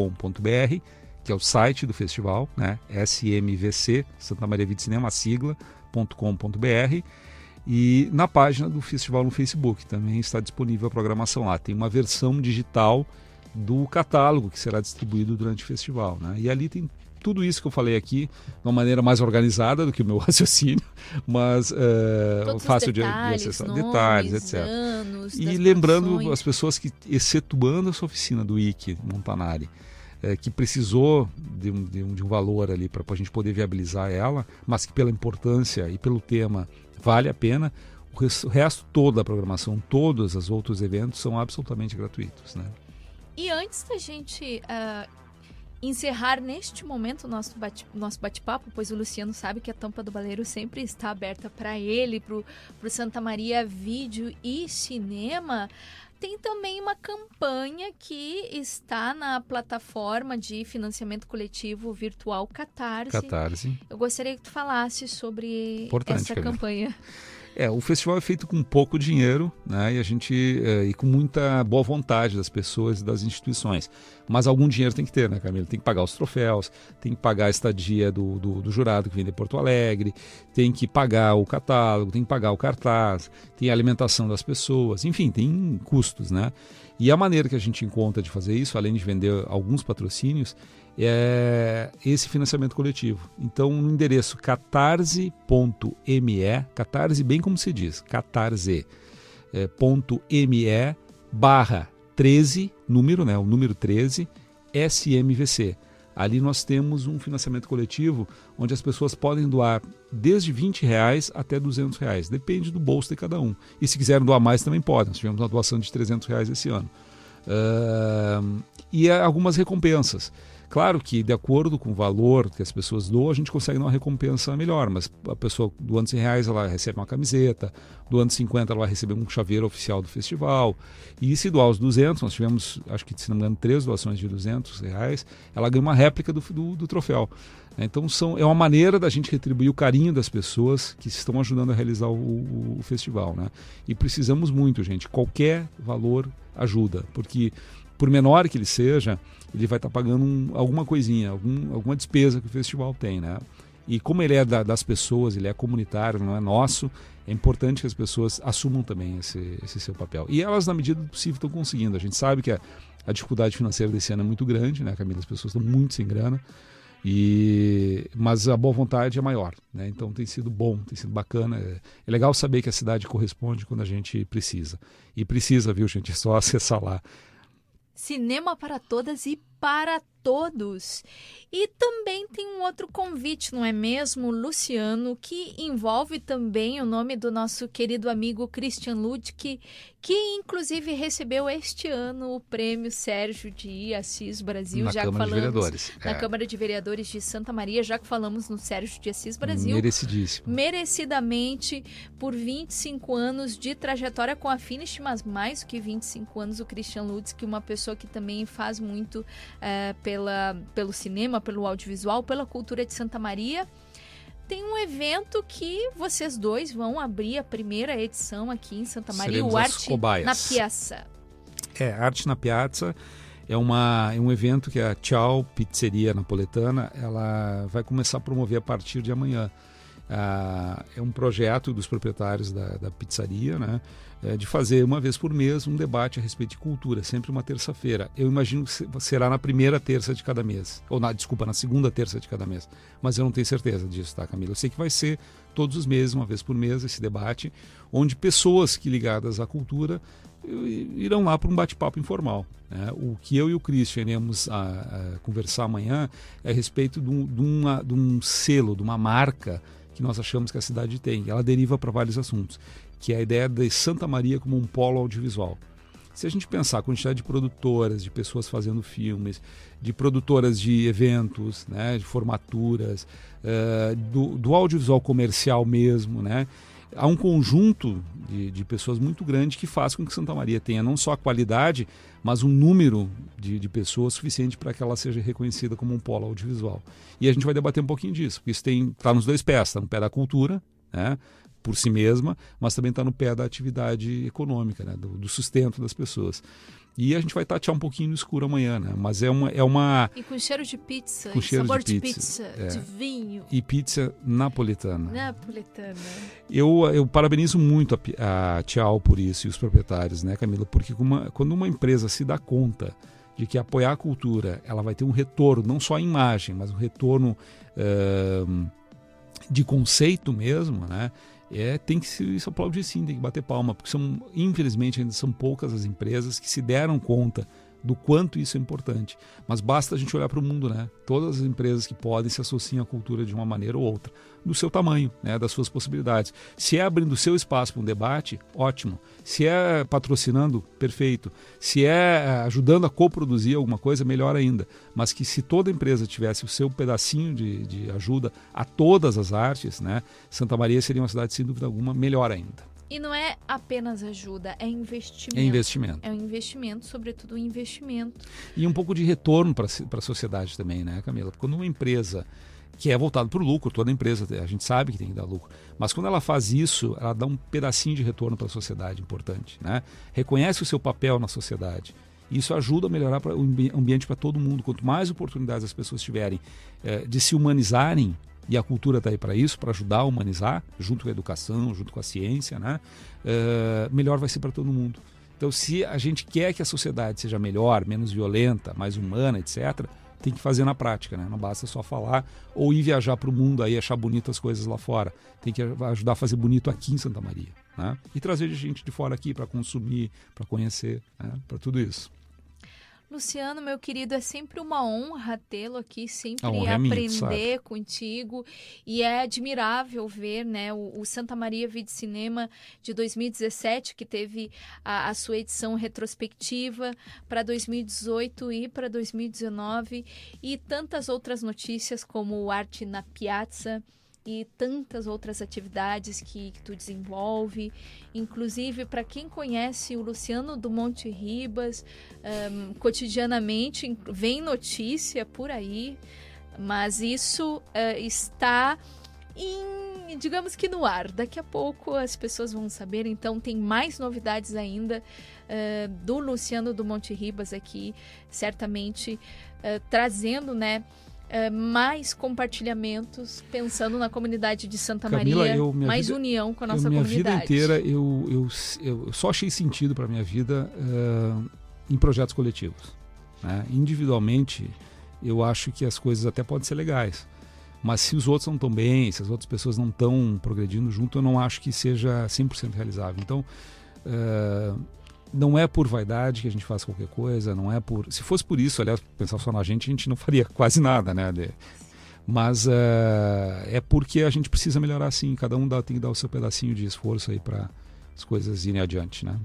que é o site do festival, né? SMVC, Santa Maria Vida Cinema, sigla, .com.br. E na página do festival no Facebook também está disponível a programação lá. Tem uma versão digital do catálogo que será distribuído durante o festival. Né? E ali tem tudo isso que eu falei aqui de uma maneira mais organizada do que o meu raciocínio, mas é, Todos fácil os de, detalhes, acessar. nomes, detalhes, etc. anos, E lembrando produções. as pessoas que, excetuando essa oficina do IC Montanari, eh, que precisou de um, de um, de um valor ali para a gente poder viabilizar ela, mas que pela importância e pelo tema vale a pena, o o resto toda a programação, todos os outros eventos são absolutamente gratuitos. Né? E antes da gente ah, encerrar neste momento o nosso bate- nosso bate-papo, pois o Luciano sabe que a tampa do baleiro sempre está aberta para ele, para o Santa Maria Vídeo e Cinema. Tem também uma campanha que está na plataforma de financiamento coletivo virtual Catarse. Catarse. Eu gostaria que tu falasse sobre Importante, essa Camila. campanha. É, o festival é feito com pouco dinheiro, né? E a gente é, e com muita boa vontade das pessoas e das instituições. Mas algum dinheiro tem que ter, né, Camila? Tem que pagar os troféus, tem que pagar a estadia do, do, do jurado que vem de Porto Alegre, tem que pagar o catálogo, tem que pagar o cartaz, tem a alimentação das pessoas, enfim, tem custos, né? E a maneira que a gente encontra de fazer isso, além de vender alguns patrocínios, é esse financiamento coletivo. Então, no endereço catarse.me, catarse bem como se diz, catarse, é, barra 13, número, né, o número 13, SMVC. Ali nós temos um financiamento coletivo onde as pessoas podem doar desde 20 reais até 200 reais, depende do bolso de cada um. E se quiserem doar mais também podem, nós tivemos uma doação de 300 reais esse ano. Ahn, e algumas recompensas. Claro que, de acordo com o valor que as pessoas doam, a gente consegue uma recompensa melhor, mas a pessoa doando 100 reais, ela recebe uma camiseta, doando 50 ela vai receber um chaveiro oficial do festival, e se doar os 200, nós tivemos, acho que se não me engano, três doações de 200 reais, ela ganha uma réplica do, do, do troféu. Então são, é uma maneira da gente retribuir o carinho das pessoas que estão ajudando a realizar o, o, o festival. Né? E precisamos muito, gente. Qualquer valor ajuda, porque por menor que ele seja, ele vai estar pagando um, alguma coisinha, algum, alguma despesa que o festival tem, né? E como ele é da, das pessoas, ele é comunitário, não é nosso, é importante que as pessoas assumam também esse, esse seu papel. E elas, na medida do possível, estão conseguindo. A gente sabe que a, a dificuldade financeira desse ano é muito grande, né, Camila? As pessoas estão muito sem grana. E, mas a boa vontade é maior, né? Então tem sido bom, tem sido bacana. É, é legal saber que a cidade corresponde quando a gente precisa. E precisa, viu, gente? É só acessar lá. Cinema para todas e para todos. E também tem um outro convite, não é mesmo, Luciano, que envolve também o nome do nosso querido amigo Christian Ludwig, que inclusive recebeu este ano o prêmio Sérgio de Assis Brasil, na já Câmara que de falamos Vereadores. na É, Câmara de Vereadores de Santa Maria, já que falamos no Sérgio de Assis Brasil merecidíssimo. merecidamente por 25 anos de trajetória com a Finish, mas mais do que 25 anos o Christian Lutz, que é uma pessoa que também faz muito eh, pela, pelo cinema, pelo audiovisual, pela cultura de Santa Maria. Tem um evento que vocês dois vão abrir a primeira edição aqui em Santa Maria, Seremos o Arte cobaias. na Piazza. É, Arte na Piazza é, uma, é um evento que a Tchau Pizzeria Napoletana ela vai começar a promover a partir de amanhã. Ah, é um projeto dos proprietários da, da pizzaria, né? É, de fazer uma vez por mês um debate a respeito de cultura, sempre uma terça-feira. Eu imagino que será na primeira terça de cada mês, ou na, desculpa, na segunda terça de cada mês. Mas eu não tenho certeza disso, tá, Camila? Eu sei que vai ser todos os meses, uma vez por mês, esse debate, onde pessoas que ligadas à cultura irão lá para um bate-papo informal. Né? O que eu e o Christian iremos a, a conversar amanhã é a respeito de um, de, uma, de um selo, de uma marca que nós achamos que a cidade tem. Ela deriva para vários assuntos, que é a ideia de Santa Maria como um polo audiovisual. Se a gente pensar a quantidade de produtoras, de pessoas fazendo filmes, de produtoras de eventos, né, de formaturas, uh, do, do audiovisual comercial mesmo, né, há um conjunto de, de, pessoas muito grande que faz com que Santa Maria tenha não só a qualidade, mas um número de, de pessoas suficiente para que ela seja reconhecida como um polo audiovisual. E a gente vai debater um pouquinho disso, porque isso está nos dois pés, está no pé da cultura, né, por si mesma, mas também está no pé da atividade econômica, né, do, do sustento das pessoas. E a gente vai tatear um pouquinho no escuro amanhã, né? Mas é uma. É uma e com cheiro de pizza, com cheiro sabor de pizza, de, pizza, é. de vinho. E pizza napolitana. Napolitana. Eu, eu parabenizo muito a, a Tchau por isso e os proprietários, né, Camila? Porque uma, quando uma empresa se dá conta de que apoiar a cultura ela vai ter um retorno, não só em imagem, mas um retorno uh, de conceito mesmo, né? É, tem que se, se aplaudir sim, tem que bater palma, porque são, infelizmente, ainda são poucas as empresas que se deram conta do quanto isso é importante. Mas basta a gente olhar para o mundo, né? Todas as empresas que podem se associam à cultura de uma maneira ou outra, do seu tamanho, né? das suas possibilidades. Se é abrindo o seu espaço para um debate, ótimo. Se é patrocinando, perfeito. Se é, é ajudando a coproduzir alguma coisa, melhor ainda. Mas que se toda empresa tivesse o seu pedacinho de, de ajuda a todas as artes, né? Santa Maria seria uma cidade, sem dúvida alguma, melhor ainda. E não é apenas ajuda, é investimento. É investimento. É um investimento, sobretudo um investimento. E um pouco de retorno para a sociedade também, né, Camila? Quando uma empresa que é voltada para o lucro, toda empresa, a gente sabe que tem que dar lucro, mas quando ela faz isso, ela dá um pedacinho de retorno para a sociedade importante, né? Reconhece o seu papel na sociedade. Isso ajuda a melhorar o ambiente para todo mundo. Quanto mais oportunidades as pessoas tiverem é, de se humanizarem, e a cultura está aí para isso, para ajudar a humanizar, junto com a educação, junto com a ciência, né? Uh, melhor vai ser para todo mundo. Então, se a gente quer que a sociedade seja melhor, menos violenta, mais humana, etc., tem que fazer na prática, né? Não basta só falar ou ir viajar para o mundo aí achar bonitas coisas lá fora. Tem que ajudar a fazer bonito aqui em Santa Maria, né? E trazer gente de fora aqui para consumir, para conhecer, né? para tudo isso. Luciano, meu querido, é sempre uma honra tê-lo aqui, sempre é aprender minha, contigo. E é admirável ver né, o, o, Santa Maria Vide Cinema de 2017, que teve a, a sua edição retrospectiva para 2018 e para 2019, e tantas outras notícias como o Arte na Piazza e tantas outras atividades que, que tu desenvolve. Inclusive, para quem conhece o Luciano do Monte Ribas, um, cotidianamente vem notícia por aí, mas isso uh, está em, digamos que no ar. Daqui a pouco as pessoas vão saber, então tem mais novidades ainda uh, do Luciano do Monte Ribas aqui, certamente uh, trazendo, né? É, mais compartilhamentos, pensando na comunidade de Santa Camila, Maria, eu, mais vida, união com a nossa eu, minha comunidade. Minha vida inteira eu, eu, eu só achei sentido para minha vida uh, em projetos coletivos. Né? Individualmente, eu acho que as coisas até podem ser legais. Mas se os outros não estão bem, se as outras pessoas não estão progredindo junto, eu não acho que seja 100% realizável. Então, uh, não é por vaidade que a gente faz qualquer coisa, não é por. Se fosse por isso, aliás, pensar só na gente, a gente não faria quase nada, né? De... Mas uh, é porque a gente precisa melhorar sim, cada um dá, tem que dar o seu pedacinho de esforço aí para as coisas irem adiante, né?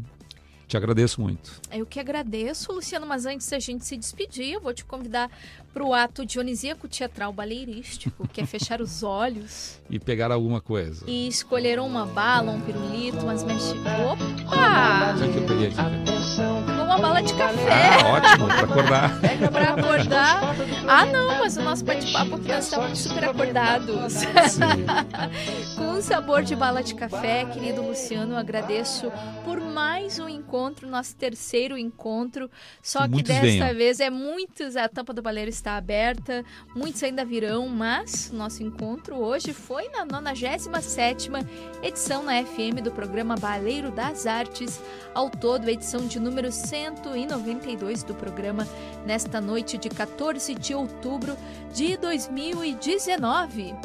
Te agradeço muito. Eu que agradeço, Luciano, mas antes da gente se despedir, eu vou te convidar para o ato dionisíaco teatral baleirístico, que é fechar os olhos. E pegar alguma coisa. E escolher uma bala, um pirulito, umas mexe... Opa! Será que eu peguei aqui? Com uma bala de café. Ah, ótimo, para acordar. pra acordar. Ah, não, mas o nosso bate-papo aqui nós estávamos super acordados. Com o sabor de bala de café, querido Luciano, agradeço por mais um encontro, nosso terceiro encontro. Só que desta venham. vez é muitos, a tampa do baleiro está aberta, muitos ainda virão, mas nosso encontro hoje foi na 97ª edição na FM do programa Baleiro das Artes, ao todo a edição de número 192 do programa nesta noite de 14 de outubro de 2019.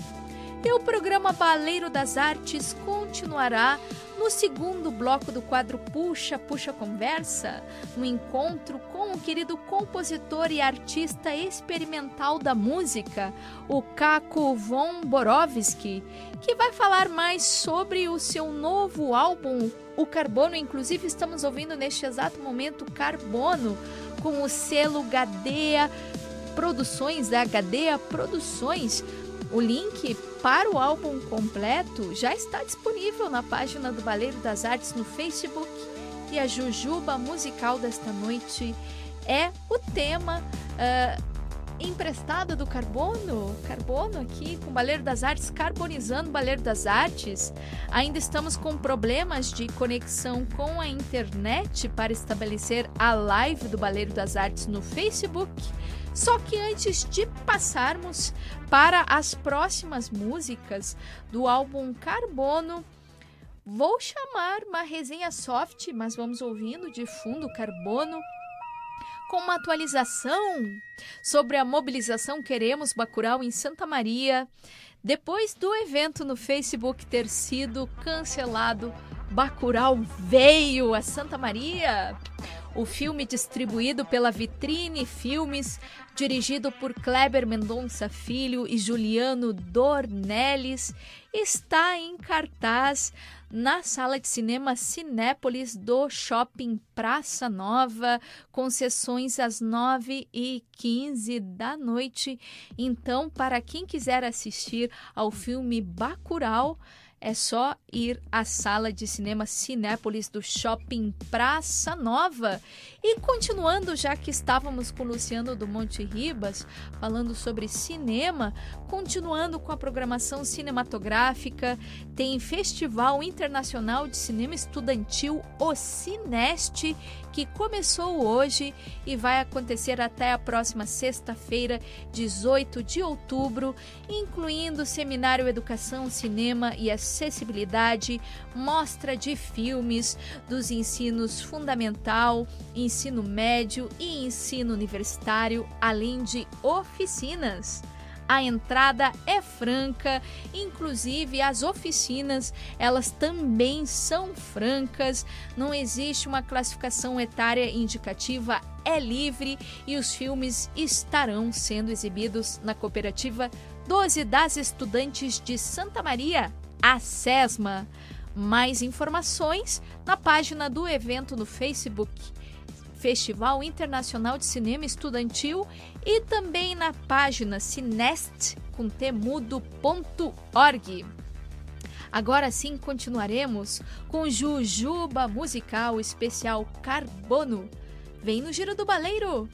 E o programa Baleiro das Artes continuará no segundo bloco do quadro Puxa, Puxa Conversa, no encontro com o querido compositor e artista experimental da música, o Caco von Borowski, que vai falar mais sobre o seu novo álbum, o Carbono. Inclusive, estamos ouvindo neste exato momento Carbono, com o selo Gadea Produções, da Gadea Produções. O link para o álbum completo já está disponível na página do Baleiro das Artes no Facebook. E a Jujuba musical desta noite é o tema ah, emprestado do Carbono. Carbono aqui com o Baleiro das Artes, carbonizando o Baleiro das Artes. Ainda estamos com problemas de conexão com a internet para estabelecer a live do Baleiro das Artes no Facebook. Só que antes de passarmos para as próximas músicas do álbum Carbono, vou chamar uma resenha soft, mas vamos ouvindo de fundo Carbono com uma atualização sobre a mobilização Queremos Bacurau em Santa Maria. Depois do evento no Facebook ter sido cancelado, Bacurau veio a Santa Maria. O filme distribuído pela Vitrine Filmes, dirigido por Kleber Mendonça Filho e Juliano Dornelles, está em cartaz na sala de cinema Cinépolis do Shopping Praça Nova, com sessões às 9 e 15 da noite. Então, para quem quiser assistir ao filme Bacurau, é só ir à sala de cinema Cinépolis do Shopping Praça Nova. E continuando, já que estávamos com o Luciano do Monte Ribas, falando sobre cinema, continuando com a programação cinematográfica, tem Festival Internacional de Cinema Estudantil, o Cineste, que começou hoje e vai acontecer até a próxima sexta-feira, 18 de outubro, incluindo seminário Educação, Cinema e Acessibilidade, mostra de filmes dos ensinos fundamental, ensino médio e ensino universitário, além de oficinas. A entrada é franca, inclusive as oficinas, elas também são francas, não existe uma classificação etária indicativa, é livre e os filmes estarão sendo exibidos na cooperativa 12 das Estudantes de Santa Maria, a SESMA. Mais informações na página do evento no Facebook. Festival Internacional de Cinema Estudantil e também na página cinest com temudo.org. Agora sim continuaremos com Jujuba Musical Especial Carbono. Vem no Giro do Baleiro!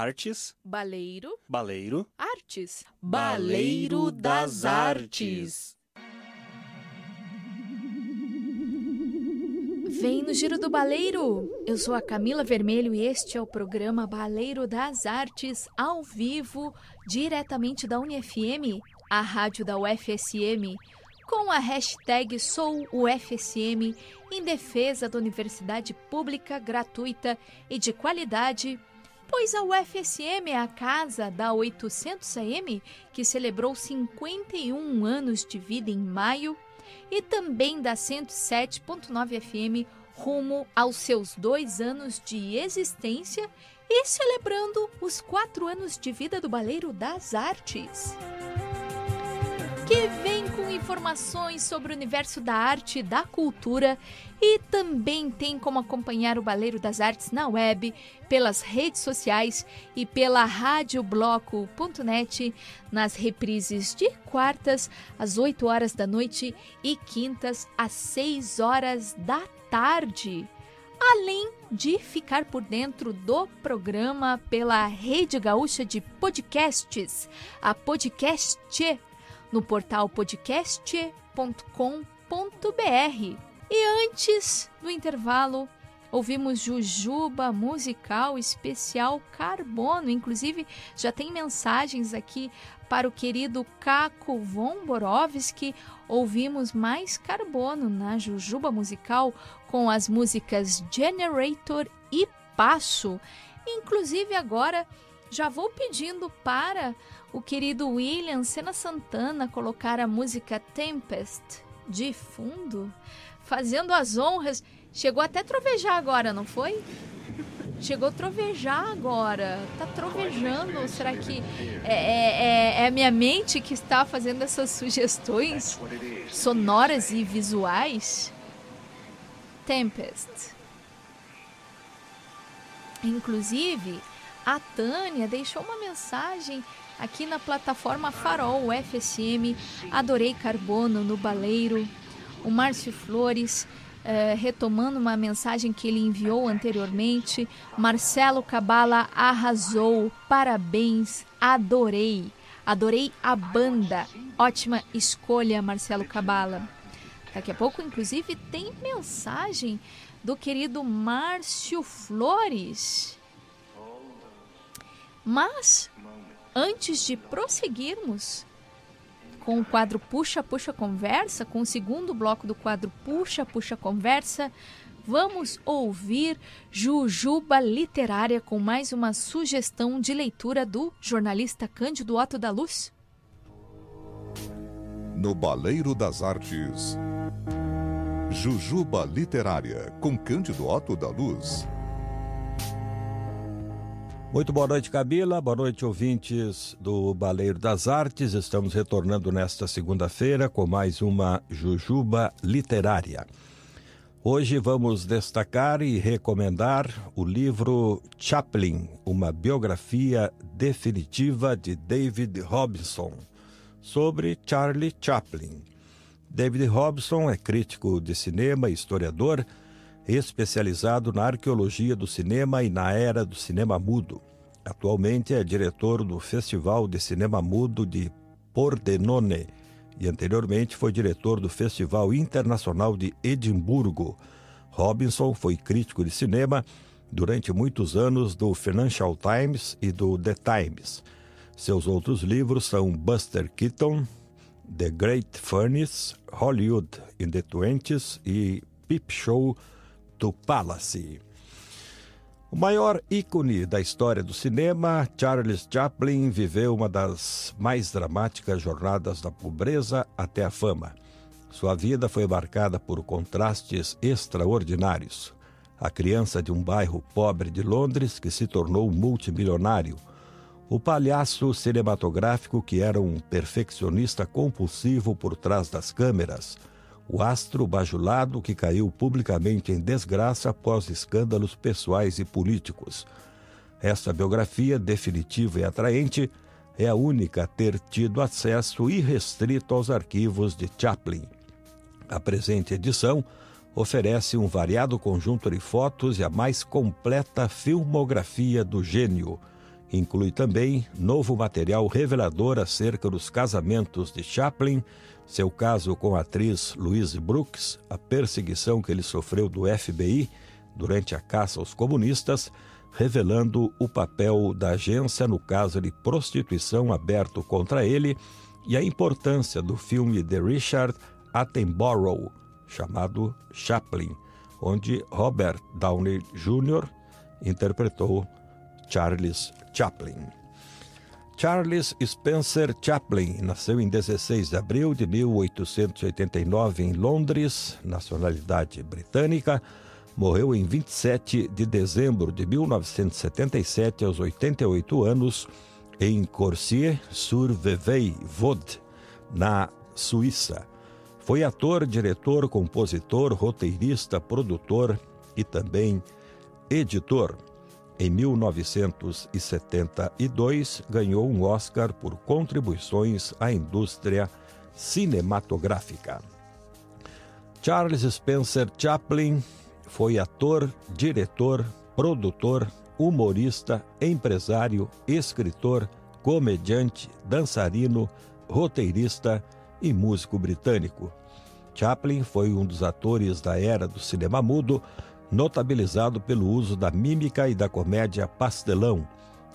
Artes, Baleiro, baleiro, artes. Baleiro das Artes. Vem no Giro do Baleiro! Eu sou a Camila Vermelho e este é o programa Baleiro das Artes, ao vivo, diretamente da UniFM, a rádio da UFSM, com a hashtag SouUFSM, em defesa da universidade pública, gratuita e de qualidade, pois a UFSM é a casa da 800 AM, que celebrou 51 anos de vida em maio, e também da 107.9 FM rumo aos seus dois anos de existência e celebrando os quatro anos de vida do Baleiro das Artes. Que vem com informações sobre o universo da arte e da cultura e também tem como acompanhar o Baleiro das Artes na web, pelas redes sociais e pela radiobloco.net nas reprises de quartas às 8 horas da noite e quintas às 6 horas da tarde. Além de ficar por dentro do programa pela Rede Gaúcha de Podcasts, a Podcast, no portal podcast.com.br. E antes do intervalo, ouvimos Jujuba musical especial Carbono. Inclusive, já tem mensagens aqui para o querido Caco Von Borovski. Ouvimos mais Carbono na Jujuba musical com as músicas Generator e Passo. Inclusive, agora já vou pedindo para o querido William Sena Santana colocar a música Tempest de fundo fazendo as honras. Chegou até trovejar agora, não foi? Chegou a trovejar agora. Tá trovejando. Será que é, é, é, a minha mente que está fazendo essas sugestões sonoras e visuais? Tempest. Inclusive, a Tânia deixou uma mensagem aqui na plataforma Farol FSM. Adorei carbono no baleiro o Márcio Flores, eh, retomando uma mensagem que ele enviou anteriormente. Marcelo Cabala arrasou, parabéns, adorei. Adorei a banda. Ótima escolha, Marcelo Cabala. Daqui a pouco, inclusive, tem mensagem do querido Márcio Flores. Mas, antes de prosseguirmos, com o quadro Puxa, Puxa Conversa, com o segundo bloco do quadro Puxa, Puxa Conversa, vamos ouvir Jujuba Literária com mais uma sugestão de leitura do jornalista Cândido Otto da Luz? No Baleiro das Artes, Jujuba Literária com Cândido Otto da Luz. Muito boa noite, Camila. Boa noite, ouvintes do Baleiro das Artes. Estamos retornando nesta segunda-feira com mais uma Jujuba Literária. Hoje vamos destacar e recomendar o livro Chaplin, uma biografia definitiva de David Robinson, sobre Charlie Chaplin. David Robson é crítico de cinema e historiador especializado na arqueologia do cinema e na era do cinema mudo. Atualmente é diretor do Festival de Cinema Mudo de Pordenone e anteriormente foi diretor do Festival Internacional de Edimburgo. Robinson foi crítico de cinema durante muitos anos do Financial Times e do The Times. Seus outros livros são Buster Keaton, The Great Furnace, Hollywood in the Twenties e Peep Show to Palace. O maior ícone da história do cinema, Charles Chaplin viveu uma das mais dramáticas jornadas da pobreza até a fama. Sua vida foi marcada por contrastes extraordinários. A criança de um bairro pobre de Londres que se tornou multimilionário. O palhaço cinematográfico que era um perfeccionista compulsivo por trás das câmeras o astro bajulado que caiu publicamente em desgraça após escândalos pessoais e políticos. Essa biografia definitiva e atraente é a única a ter tido acesso irrestrito aos arquivos de Chaplin. A presente edição oferece um variado conjunto de fotos e a mais completa filmografia do gênio. Inclui também novo material revelador acerca dos casamentos de Chaplin, seu caso com a atriz Louise Brooks, a perseguição que ele sofreu do FBI durante a caça aos comunistas, revelando o papel da agência no caso de prostituição aberto contra ele e a importância do filme de Richard Attenborough, chamado Chaplin, onde Robert Downey Jr. interpretou Charles Chaplin. Charles Spencer Chaplin nasceu em 16 de abril de 1889 em Londres, nacionalidade britânica. Morreu em 27 de dezembro de 1977, aos 88 anos, em Corsier-sur-Vevey, na Suíça. Foi ator, diretor, compositor, roteirista, produtor e também editor. Em 1972, ganhou um Oscar por contribuições à indústria cinematográfica. Charles Spencer Chaplin foi ator, diretor, produtor, humorista, empresário, escritor, comediante, dançarino, roteirista e músico britânico. Chaplin foi um dos atores da era do cinema mudo notabilizado pelo uso da mímica e da comédia pastelão.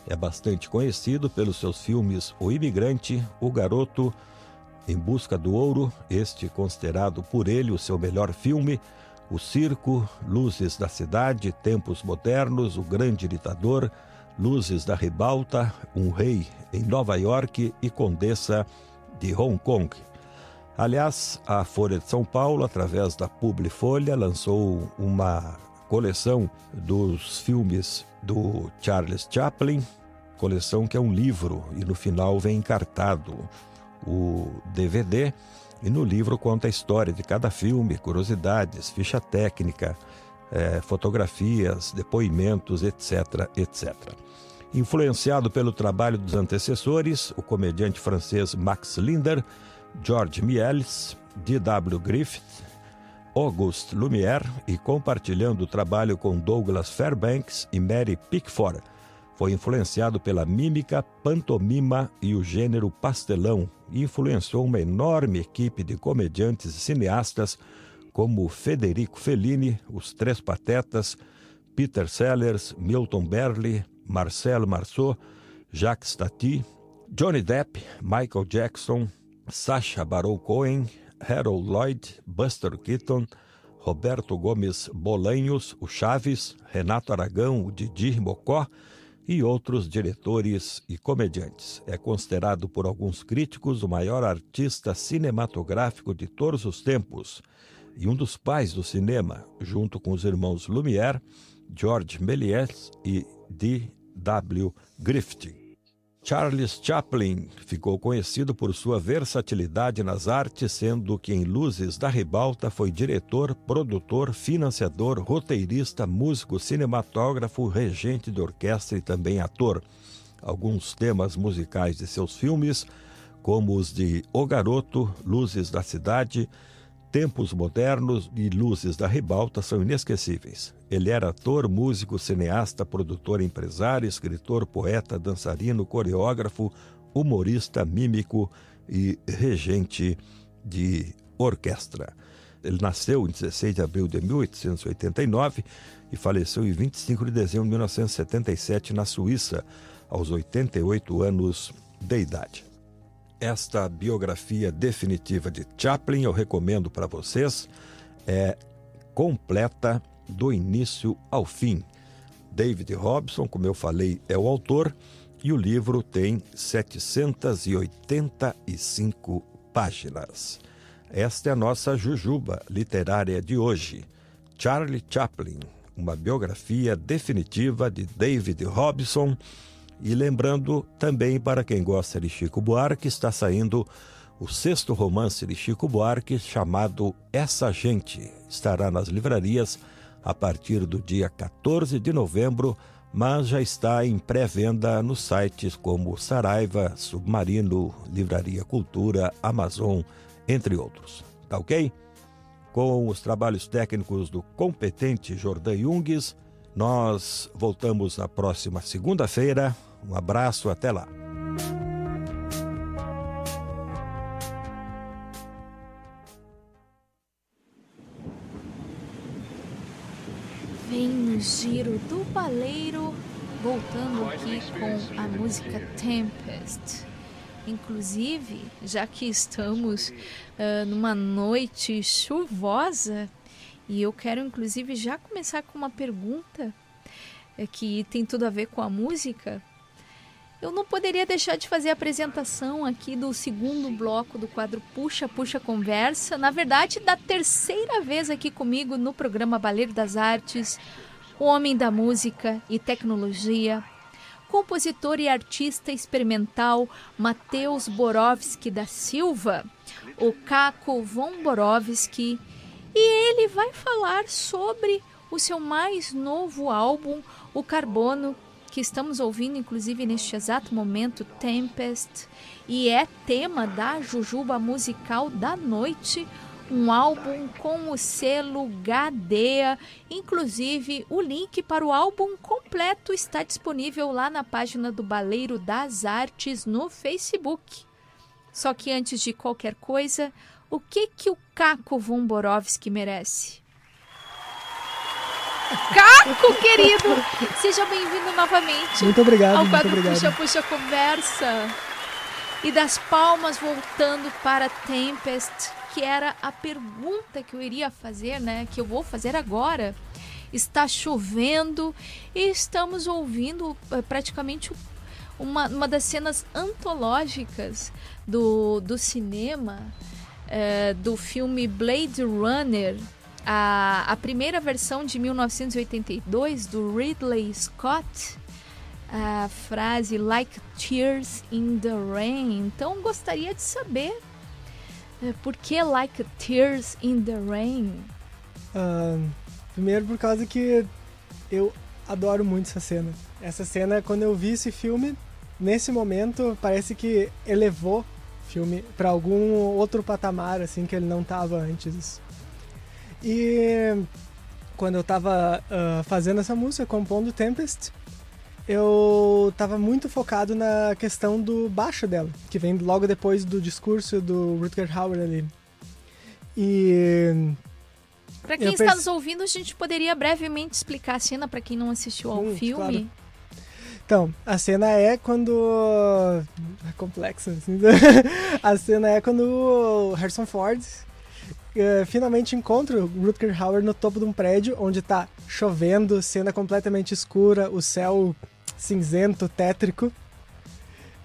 É bastante conhecido pelos seus filmes O Imigrante, O Garoto, Em Busca do Ouro, este considerado por ele o seu melhor filme, O Circo, Luzes da Cidade, Tempos Modernos, O Grande Ditador, Luzes da Ribalta, Um Rei em Nova York e Condessa de Hong Kong. Aliás, a Folha de São Paulo, através da Publifolha, lançou uma coleção dos filmes do Charles Chaplin, coleção que é um livro e no final vem encartado o DVD e no livro conta a história de cada filme, curiosidades, ficha técnica, é, fotografias, depoimentos, etc, etc. Influenciado pelo trabalho dos antecessores, o comediante francês Max Linder George Mieles, D.W. Griffith, Auguste Lumière e compartilhando o trabalho com Douglas Fairbanks e Mary Pickford. Foi influenciado pela mímica, pantomima e o gênero pastelão e influenciou uma enorme equipe de comediantes e cineastas como Federico Fellini, Os Três Patetas, Peter Sellers, Milton Berle, Marcelo Marceau, Jacques Tati, Johnny Depp, Michael Jackson, Sacha Baron Cohen, Harold Lloyd, Buster Keaton, Roberto Gomes Bolanhos, o Chaves, Renato Aragão, o Didi Mocó e outros diretores e comediantes. É considerado por alguns críticos o maior artista cinematográfico de todos os tempos e um dos pais do cinema, junto com os irmãos Lumière, George Méliès e D. W. Griffith. Charles Chaplin ficou conhecido por sua versatilidade nas artes, sendo que em Luzes da Ribalta foi diretor, produtor, financiador, roteirista, músico, cinematógrafo, regente de orquestra e também ator. Alguns temas musicais de seus filmes, como os de O Garoto, Luzes da Cidade, Tempos Modernos e Luzes da Ribalta são inesquecíveis. Ele era ator, músico, cineasta, produtor, empresário, escritor, poeta, dançarino, coreógrafo, humorista, mímico e regente de orquestra. Ele nasceu em 16 de abril de 1889 e faleceu em 25 de dezembro de 1977 na Suíça, aos 88 anos de idade. Esta biografia definitiva de Chaplin eu recomendo para vocês. É completa do início ao fim. David Robson, como eu falei, é o autor e o livro tem 785 páginas. Esta é a nossa jujuba literária de hoje. Charlie Chaplin, uma biografia definitiva de David Robson e lembrando também para quem gosta de Chico Buarque, está saindo o sexto romance de Chico Buarque chamado Essa Gente. Estará nas livrarias a partir do dia 14 de novembro, mas já está em pré-venda nos sites como Saraiva, Submarino, Livraria Cultura, Amazon, entre outros. Tá ok? Com os trabalhos técnicos do competente Jordan Jungues, nós voltamos na próxima segunda-feira. Um abraço, até lá. Vem no giro do baleiro, voltando aqui com a música Tempest. Inclusive, já que estamos uh, numa noite chuvosa, e eu quero inclusive já começar com uma pergunta uh, que tem tudo a ver com a música eu não poderia deixar de fazer a apresentação aqui do segundo bloco do quadro Puxa Puxa Conversa. Na verdade, da terceira vez aqui comigo no programa Baleiro das Artes, o homem da música e tecnologia, compositor e artista experimental Matheus Borowski da Silva, o Caco von Borowski, e ele vai falar sobre o seu mais novo álbum, o Carbono, que estamos ouvindo, inclusive neste exato momento, Tempest, e é tema da Jujuba Musical da Noite, um álbum com o selo Gadea. Inclusive, o link para o álbum completo está disponível lá na página do Baleiro das Artes no Facebook. Só que antes de qualquer coisa, o que que o Caco Vomborovski merece? Caco, querido! Seja bem-vindo novamente. Muito obrigado, ao quadro muito obrigado. Puxa Puxa Conversa. E das palmas voltando para Tempest, que era a pergunta que eu iria fazer, né? Que eu vou fazer agora. Está chovendo e estamos ouvindo eh, praticamente uma, uma das cenas antológicas do, do cinema, é, do filme Blade Runner, a, a primeira versão de 1982 do Ridley Scott, a frase Like Tears in the Rain. Então gostaria de saber uh, por que Like Tears in the Rain? Uh, primeiro por causa que eu adoro muito essa cena. Essa cena, quando eu vi esse filme, nesse momento, parece que elevou filme para algum outro patamar, assim, que ele não estava antes. E quando eu tava uh, fazendo essa música, compondo Tempest, eu tava muito focado na questão do baixo dela, que vem logo depois do discurso do Rutger Hauer ali. E. Pra quem está nos ouvindo, a gente poderia brevemente explicar a cena para quem não assistiu ao hum, filme. Claro. Então, a cena é quando. É complexa, assim. a cena é quando o Harrison Ford uh, finalmente encontra o Rutger Hauer no topo de um prédio onde tá chovendo, cena completamente escura, o céu cinzento, tétrico.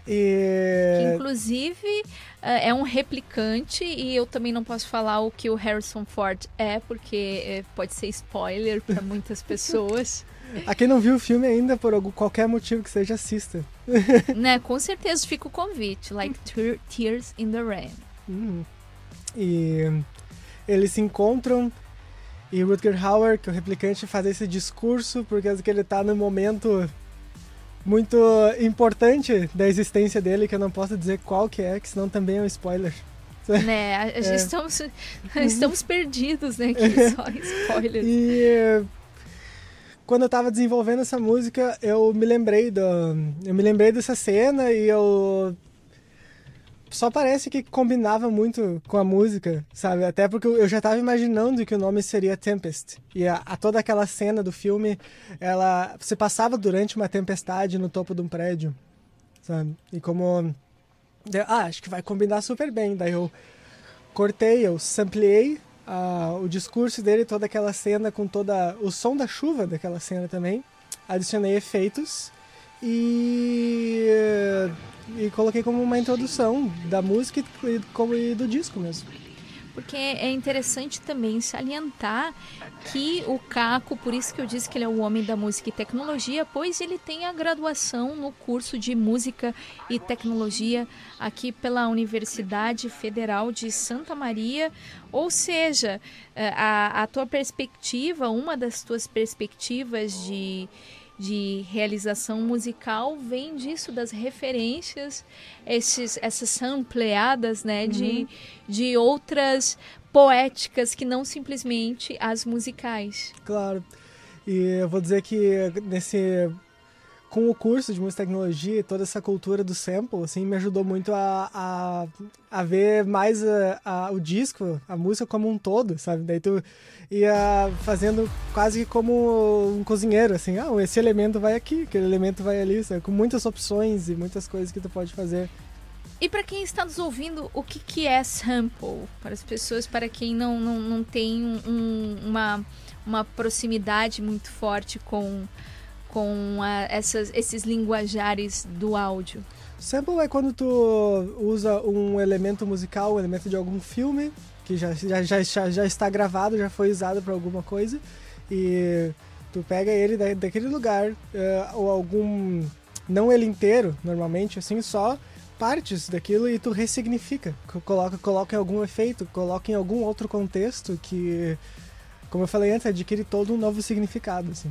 E... Que, inclusive é um replicante e eu também não posso falar o que o Harrison Ford é, porque pode ser spoiler para muitas pessoas. A quem não viu o filme ainda, por algum, qualquer motivo que seja, assista. né, com certeza fica o convite, like Tears in the Rain. Uhum. E eles se encontram e Rutger Hauer, que é o replicante, faz esse discurso porque ele está no momento muito importante da existência dele, que eu não posso dizer qual que é, que senão também é um spoiler. Né, é. estamos, estamos perdidos, né, que só spoilers. E quando eu tava desenvolvendo essa música, eu me lembrei do, eu me lembrei dessa cena e eu só parece que combinava muito com a música, sabe? Até porque eu já estava imaginando que o nome seria Tempest. E a, a, toda aquela cena do filme, ela se passava durante uma tempestade no topo de um prédio, sabe? E como ah, acho que vai combinar super bem. Daí eu cortei, eu sampleei uh, o discurso dele, toda aquela cena com toda o som da chuva daquela cena também. Adicionei efeitos e, e coloquei como uma introdução da música e, como, e do disco mesmo porque é interessante também salientar que o Caco, por isso que eu disse que ele é o homem da música e tecnologia, pois ele tem a graduação no curso de música e tecnologia aqui pela Universidade Federal de Santa Maria, ou seja, eh, a, a tua perspectiva, uma das tuas perspectivas de de realização musical vem disso, das referências, esses, essas sampleadas né, uhum. de, de outras poéticas que não simplesmente as musicais. Claro. E eu vou dizer que nesse com o curso de música e tecnologia e toda essa cultura do sample, assim, me ajudou muito a, a, a ver mais a, a, o disco, a música como um todo, sabe? Daí tu ia fazendo quase como um cozinheiro, assim, ah, esse elemento vai aqui, aquele elemento vai ali, sabe? Com muitas opções e muitas coisas que tu pode fazer. E para quem está nos ouvindo, o que, que é sample? Para as pessoas, para quem não, não, não tem um, uma, uma proximidade muito forte com com a, essas, esses linguajares do áudio? Sample é quando tu usa um elemento musical, um elemento de algum filme, que já, já, já, já está gravado, já foi usado para alguma coisa, e tu pega ele da, daquele lugar, uh, ou algum. Não ele inteiro, normalmente, assim, só partes daquilo e tu ressignifica. Coloca, coloca em algum efeito, coloca em algum outro contexto que, como eu falei antes, adquire todo um novo significado, assim.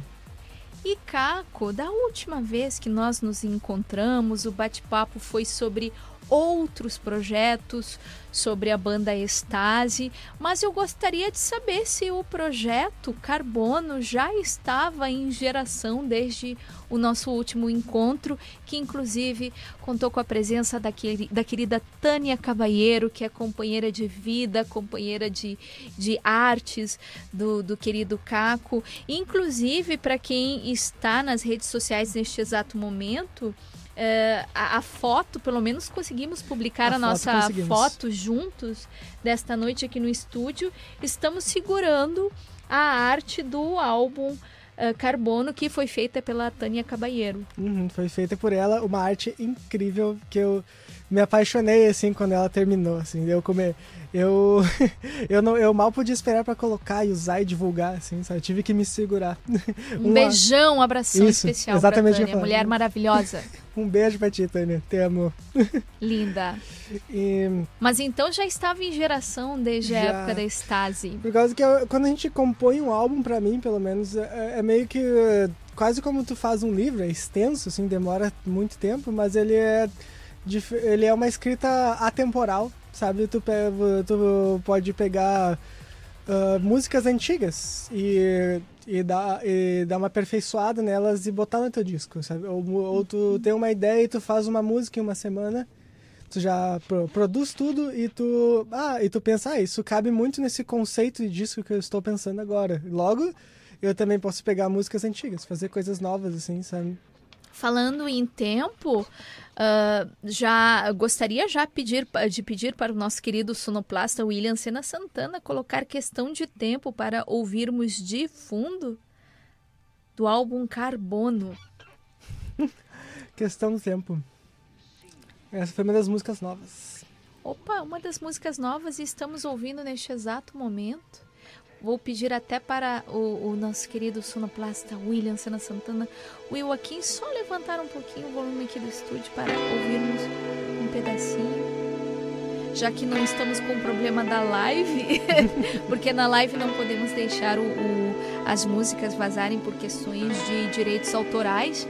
E Caco, da última vez que nós nos encontramos, o bate-papo foi sobre outros projetos sobre a banda Estase, mas eu gostaria de saber se o projeto Carbono já estava em geração desde o nosso último encontro, que inclusive contou com a presença da, da querida Tânia Cavalheiro, que é companheira de vida, companheira de, de artes do, do querido Caco. Inclusive, para quem está nas redes sociais neste exato momento, Uh, a, a, foto, pelo menos conseguimos publicar a, a nossa foto juntos desta noite aqui no estúdio. Estamos segurando a arte do álbum uh, Carbono, que foi feita pela Tânia Cabalheiro. Uhum, foi feita por ela, uma arte incrível que eu me apaixonei assim quando ela terminou, assim. Eu come... eu eu não eu mal podia esperar para colocar e usar e divulgar, assim, sabe? Eu tive que me segurar. Um beijão, um abração Isso, especial exatamente Tânia, mulher maravilhosa. um beijo pra ti, Tânia. Te amo. Linda. E... Mas então já estava em geração desde já... a época da Stasi. Por causa que eu, quando a gente compõe um álbum, para mim, pelo menos, é, é meio que quase como tu faz um livro, é extenso, assim, demora muito tempo, mas ele é ele é uma escrita atemporal, sabe? Tu, tu pode pegar uh, músicas antigas e, e, dar, e dar uma aperfeiçoada nelas e botar no teu disco, sabe? Ou, ou tu tem uma ideia e tu faz uma música em uma semana, tu já pro, produz tudo e tu, ah, e tu pensa, ah, isso cabe muito nesse conceito de disco que eu estou pensando agora. Logo, eu também posso pegar músicas antigas, fazer coisas novas, assim, sabe? Falando em tempo, uh, já gostaria já pedir, de pedir para o nosso querido sonoplasta William Sena Santana colocar questão de tempo para ouvirmos de fundo do álbum Carbono. questão do tempo. Essa foi uma das músicas novas. Opa, uma das músicas novas e estamos ouvindo neste exato momento. Vou pedir até para o, o nosso querido sonoplasta William Sena Santana, o Joaquim, só levantar um pouquinho o volume aqui do estúdio para ouvirmos um pedacinho. Já que não estamos com o problema da live, porque na live não podemos deixar o, o, as músicas vazarem por questões de direitos autorais.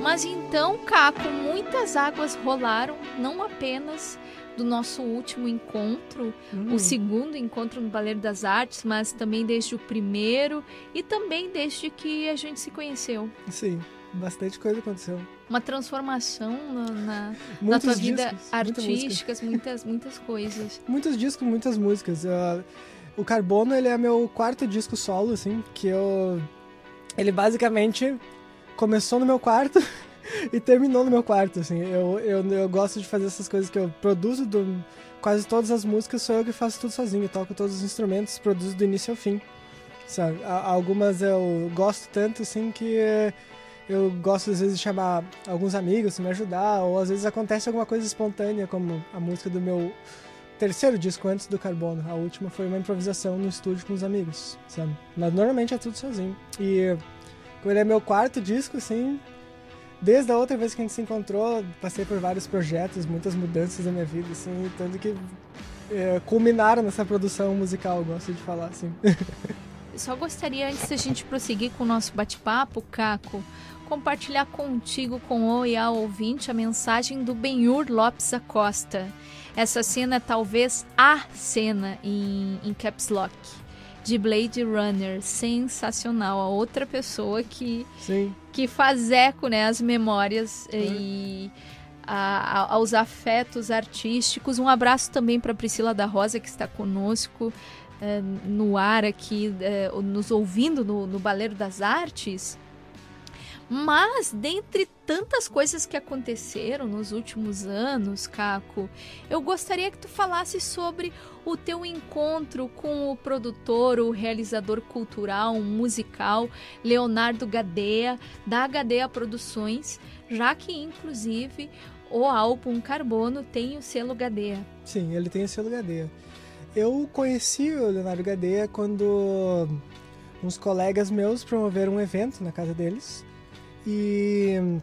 Mas então, Caco, muitas águas rolaram, não apenas do nosso último encontro, hum. o segundo encontro no Baleiro das Artes, mas também desde o primeiro e também desde que a gente se conheceu. Sim, bastante coisa aconteceu. Uma transformação na, na, na tua vida discos, artística, muitas, muitas coisas. Muitos discos, muitas músicas. Uh, o Carbono, ele é meu quarto disco solo, assim, que eu... Ele basicamente começou no meu quarto e terminou no meu quarto, assim. Eu, eu, eu gosto de fazer essas coisas que eu produzo do, quase todas as músicas, sou eu que faço tudo sozinho. Toco todos os instrumentos, produzo do início ao fim, sabe? Algumas eu gosto tanto, assim, que eu gosto às vezes de chamar alguns amigos me ajudar, ou às vezes acontece alguma coisa espontânea, como a música do meu terceiro disco antes do Carbono. A última foi uma improvisação no estúdio com os amigos, sabe? Mas normalmente é tudo sozinho. E ele é meu quarto disco, assim, desde a outra vez que a gente se encontrou, passei por vários projetos, muitas mudanças na minha vida, assim, tanto que é, culminaram nessa produção musical, gosto de falar, assim. Só gostaria, antes da gente prosseguir com o nosso bate-papo, Caco, compartilhar contigo, com o e a ouvinte, a mensagem do Benhur Lopes Acosta. Essa cena é talvez a cena em, em Caps Lock de Blade Runner, sensacional. A outra pessoa que Sim. que faz eco, né, às memórias é. e a, a, aos afetos artísticos. Um abraço também para Priscila da Rosa que está conosco é, no ar aqui, é, nos ouvindo no, no Baleiro das Artes. Mas, dentre tantas coisas que aconteceram nos últimos anos, Caco, eu gostaria que tu falasse sobre o teu encontro com o produtor, o realizador cultural, musical, Leonardo Gadeia, da Gadeia Produções, já que, inclusive, o álbum Carbono tem o selo Gadeia. Sim, ele tem o selo Gadeia. Eu conheci o Leonardo Gadeia quando uns colegas meus promoveram um evento na casa deles e,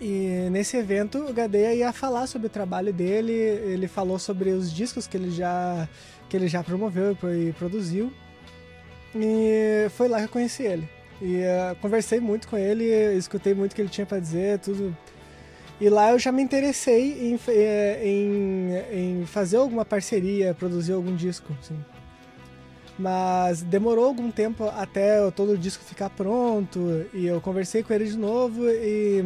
e nesse evento o Gadeia ia falar sobre o trabalho dele, ele falou sobre os discos que ele já, que ele já promoveu e produziu. E foi lá que eu conheci ele. E uh, conversei muito com ele, escutei muito o que ele tinha para dizer, tudo. E lá eu já me interessei em, eh, em, em fazer alguma parceria, produzir algum disco, assim. Mas demorou algum tempo até todo o disco ficar pronto e eu conversei com ele de novo e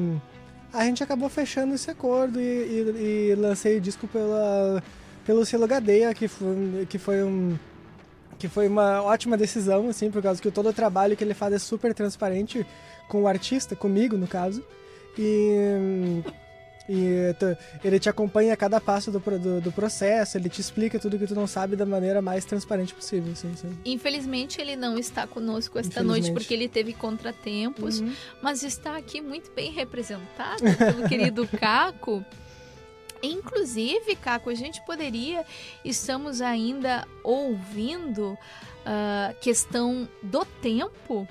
a gente acabou fechando esse acordo e, e, e lancei o disco pela, pelo selo Gadeia, que foi, que foi um que foi uma ótima decisão, assim, por causa que todo o trabalho que ele faz é super transparente com o artista, comigo no caso. E e tu, ele te acompanha a cada passo do, do, do, processo, ele te explica tudo que tu não sabe da maneira mais transparente possível. Assim, assim. Infelizmente, ele não está conosco esta noite porque ele teve contratempos, uhum. mas está aqui muito bem representado pelo querido Caco. Inclusive, Caco, a gente poderia, estamos ainda ouvindo a uh, questão do tempo.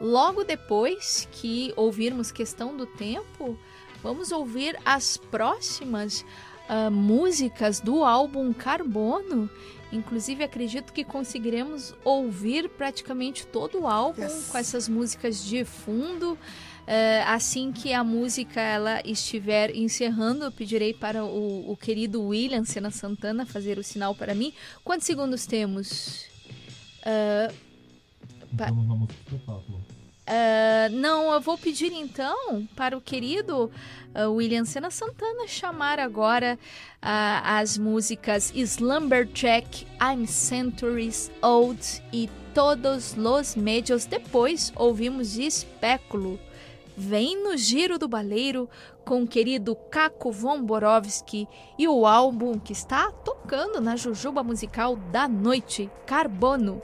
Logo depois que ouvirmos questão do tempo, Vamos ouvir as próximas uh, músicas do álbum Carbono. Inclusive, acredito que conseguiremos ouvir praticamente todo o álbum yes. com essas músicas de fundo. Uh, assim que a música ela estiver encerrando, eu pedirei para o, o querido William Sena Santana fazer o sinal para mim. Quantos segundos temos? Uh, então, vamos Uh, não, eu vou pedir então para o querido uh, William Sena Santana chamar agora uh, as músicas Slumberjack, I'm Centuries Old e Todos los Medios. Depois ouvimos Espéculo vem no Giro do Baleiro com o querido Caco Von Borowski e o álbum que está tocando na Jujuba Musical da Noite, Carbono.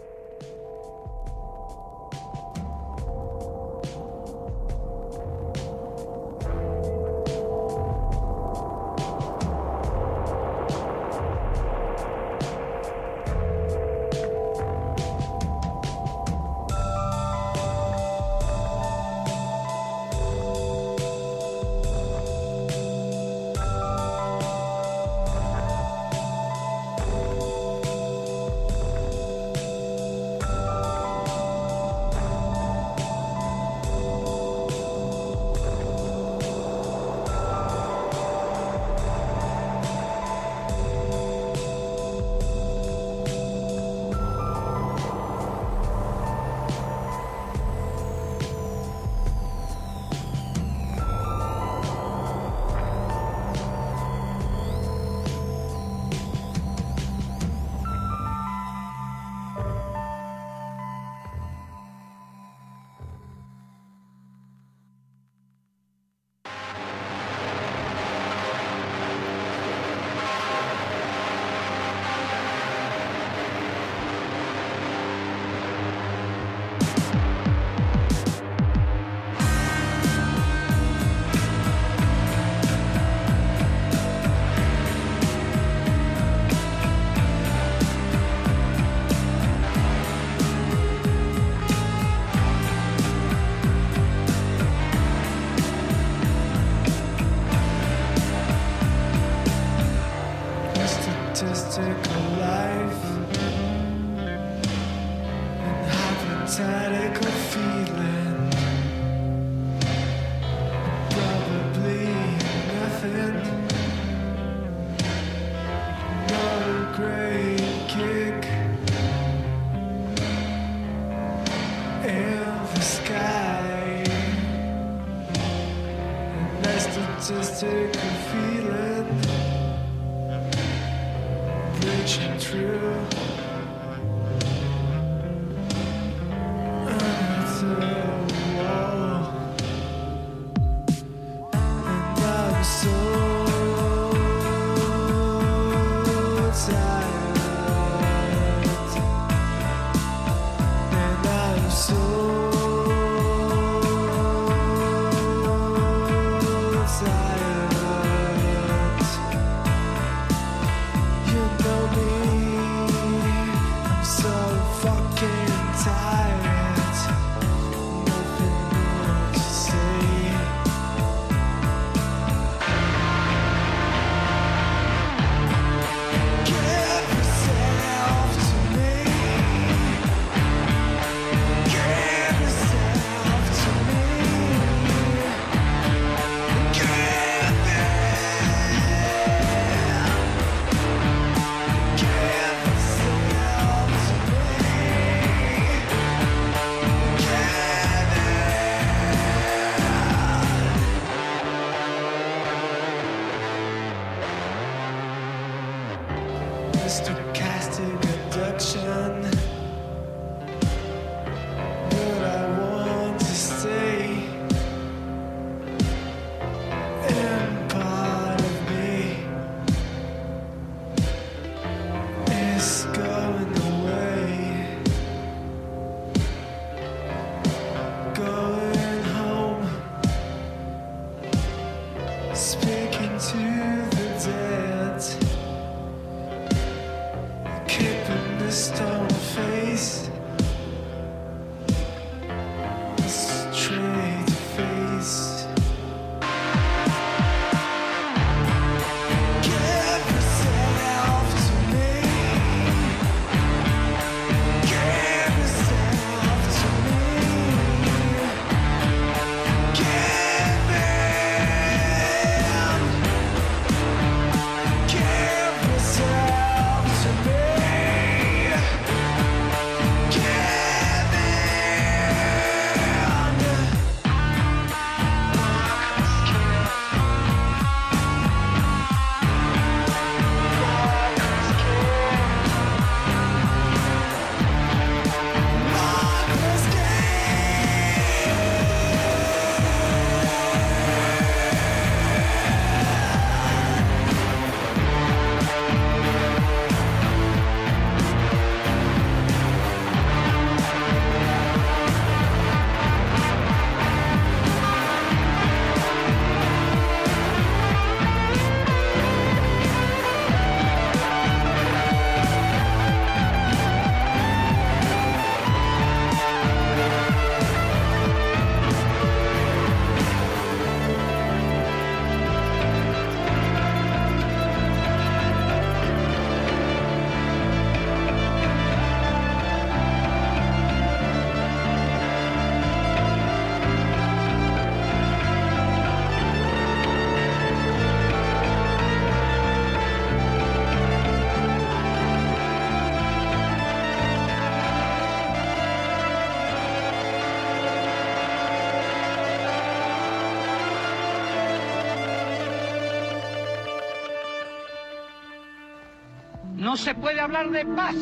No se puede hablar de paz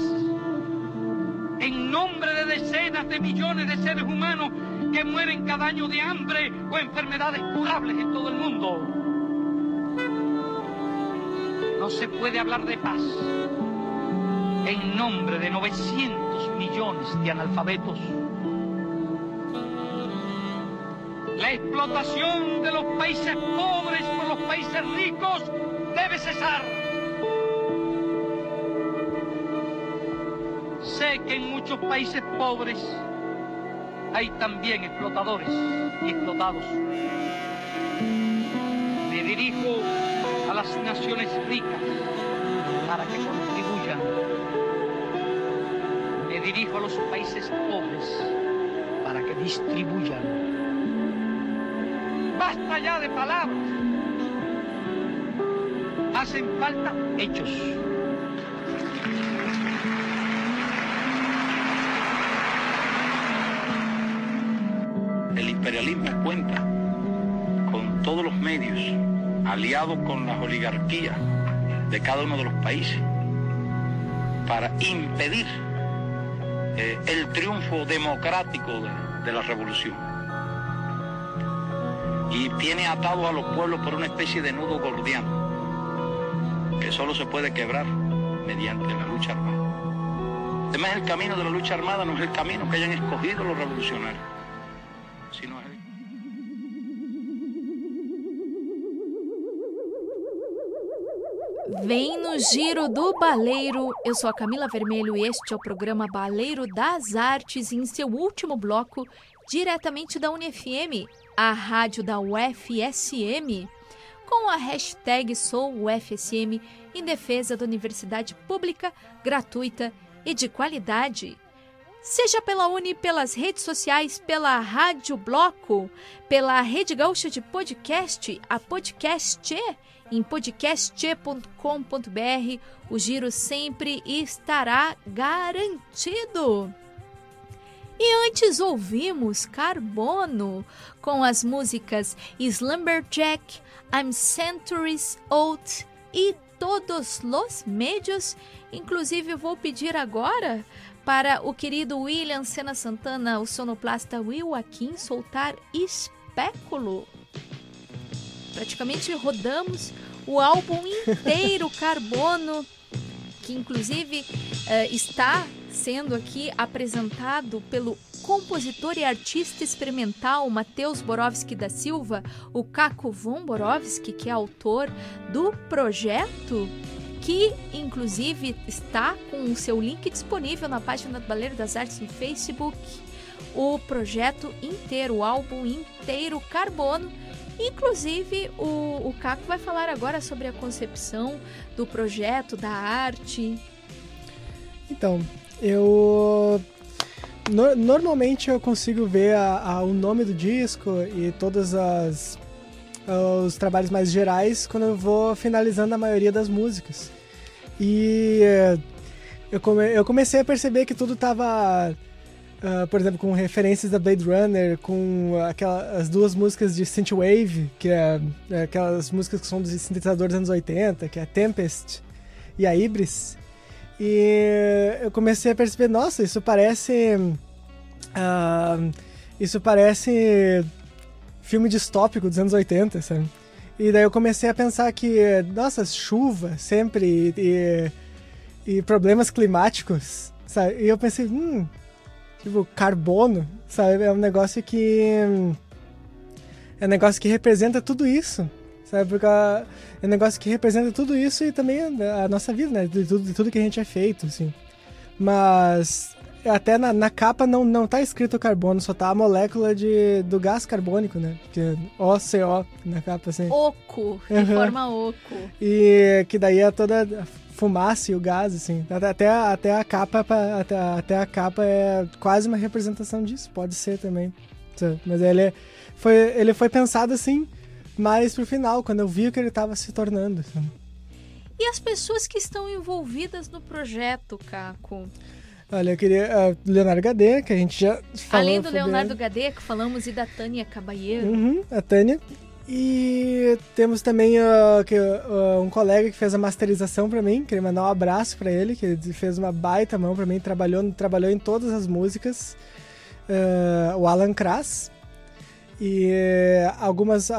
en nombre de decenas de millones de seres humanos que mueren cada año de hambre o enfermedades curables en todo el mundo. No se puede hablar de paz en nombre de 900 millones de analfabetos. La explotación de los países pobres por los países ricos debe cesar. Que en muchos países pobres hay también explotadores y explotados. Me dirijo a las naciones ricas para que contribuyan. Me dirijo a los países pobres para que distribuyan. Basta ya de palabras. Hacen falta hechos. Aliados con las oligarquías de cada uno de los países, para impedir eh, el triunfo democrático de, de la revolución. Y tiene atado a los pueblos por una especie de nudo gordiano, que solo se puede quebrar mediante la lucha armada. Además, el camino de la lucha armada no es el camino que hayan escogido los revolucionarios, Vem no Giro do Baleiro. Eu sou a Camila Vermelho e este é o programa Baleiro das Artes em seu último bloco, diretamente da UniFM, a rádio da UFSM, com a hashtag SouUFSM em defesa da universidade pública, gratuita e de qualidade. Seja pela Uni, pelas redes sociais, pela Rádio Bloco, pela Rede Gaúcha de Podcast, a Podcast em podcast.com.br, o giro sempre estará garantido. E antes ouvimos Carbono com as músicas Slumberjack, I'm Centuries Old e Todos los Medios. Inclusive, vou pedir agora para o querido William Sena Santana, o sonoplasta Will Akin, soltar Espéculo. Praticamente rodamos o álbum inteiro Carbono, que inclusive uh, está sendo aqui apresentado pelo compositor e artista experimental Matheus Borowski da Silva, o Caco Von Borowski, que é autor do projeto que inclusive está com o seu link disponível na página do Baleiro das Artes no Facebook. O projeto inteiro, o álbum inteiro Carbono. Inclusive, o, o Caco vai falar agora sobre a concepção do projeto, da arte. Então, eu. No, normalmente eu consigo ver a, a, o nome do disco e todos as, os trabalhos mais gerais quando eu vou finalizando a maioria das músicas. E eu, come, eu comecei a perceber que tudo estava Uh, por exemplo, com referências da Blade Runner, com aquela, as duas músicas de Synthwave, que é, é, aquelas músicas que são dos sintetizadores dos anos 80, que é a Tempest e a Ibris. E eu comecei a perceber, nossa, isso parece. Uh, isso parece filme distópico dos anos 80, sabe? E daí eu comecei a pensar que, nossa, chuva sempre e, e problemas climáticos, sabe? E eu pensei, hum, tipo, carbono, sabe? É um negócio que. É um negócio que representa tudo isso, sabe? Porque é um negócio que representa tudo isso e também a nossa vida, né? De tudo, de tudo que a gente é feito, assim. Mas até na, na, capa não, não tá escrito carbono, só tá a molécula de, do gás carbônico, né? Que é OCO na capa, assim. Oco, de uhum. forma oco. E que daí é toda fumaça e o gás, assim. Até, até a capa até, até a capa é quase uma representação disso, pode ser também. Mas ele foi, ele foi pensado assim, mais pro final, quando eu vi o que ele estava se tornando. Assim. E as pessoas que estão envolvidas no projeto, Caco? Olha, eu queria. Uh, Leonardo Gadê, que a gente já falou. Além do Leonardo Gadê, que falamos, e da Tânia Cabalheiro. Uhum, a Tânia. E temos também uh, que, uh, um colega que fez a masterização para mim, queria mandar um abraço para ele, que fez uma baita mão para mim, trabalhou, trabalhou em todas as músicas, uh, o Alan Kras. E algumas,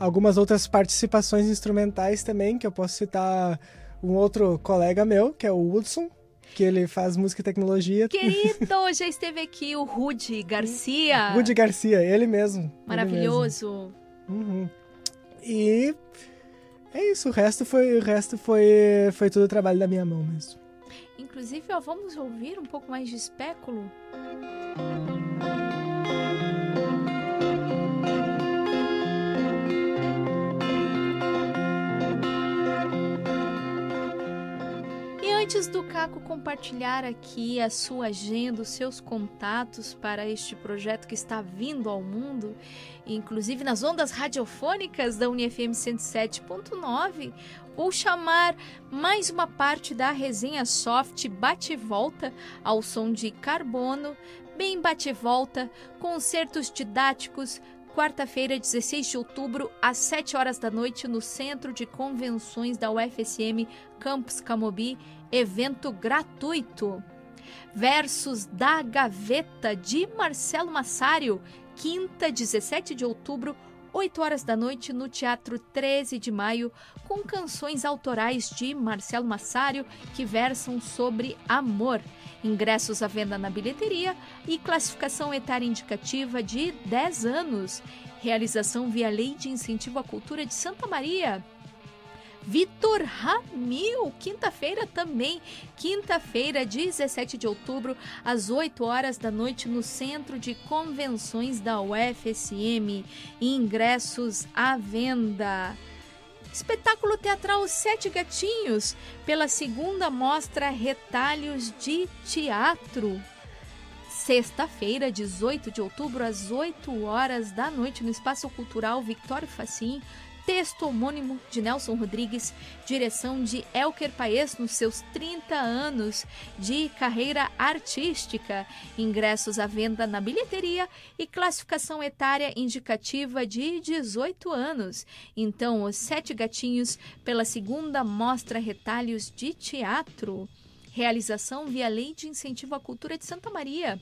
algumas outras participações instrumentais também, que eu posso citar um outro colega meu, que é o Woodson, que ele faz música e tecnologia. Querido, já esteve aqui o Rudy Garcia. Rudy Garcia, ele mesmo. Maravilhoso. Ele mesmo. Uhum. E é isso, o resto foi o resto foi foi tudo trabalho da minha mão mesmo. Inclusive, ó, vamos ouvir um pouco mais de espéculo. Música Antes do Caco compartilhar aqui a sua agenda, os seus contatos para este projeto que está vindo ao mundo, inclusive nas ondas radiofônicas da UniFM 107.9, vou chamar mais uma parte da resenha soft bate-volta ao som de carbono, bem bate-volta, concertos didáticos, quarta-feira, 16 de outubro, às 7 horas da noite, no Centro de Convenções da UFSM Campus Camobi evento gratuito. Versos da Gaveta de Marcelo Massário, quinta, 17 de outubro, 8 horas da noite, no Teatro 13 de Maio, com canções autorais de Marcelo Massário que versam sobre amor. Ingressos à venda na bilheteria e classificação etária indicativa de 10 anos. Realização via Lei de Incentivo à Cultura de Santa Maria. Vitor Ramil, quinta-feira também, quinta-feira, 17 de outubro, às 8 horas da noite, no Centro de Convenções da UFSM. Ingressos à venda. Espetáculo teatral Sete Gatinhos, pela segunda mostra Retalhos de Teatro. Sexta-feira, 18 de outubro, às 8 horas da noite, no Espaço Cultural Victório Facim, texto homônimo de Nelson Rodrigues, direção de Elker Paes nos seus 30 anos de carreira artística, ingressos à venda na bilheteria e classificação etária indicativa de 18 anos. Então, os Sete Gatinhos pela segunda mostra Retalhos de Teatro. Realização via Lei de Incentivo à Cultura de Santa Maria.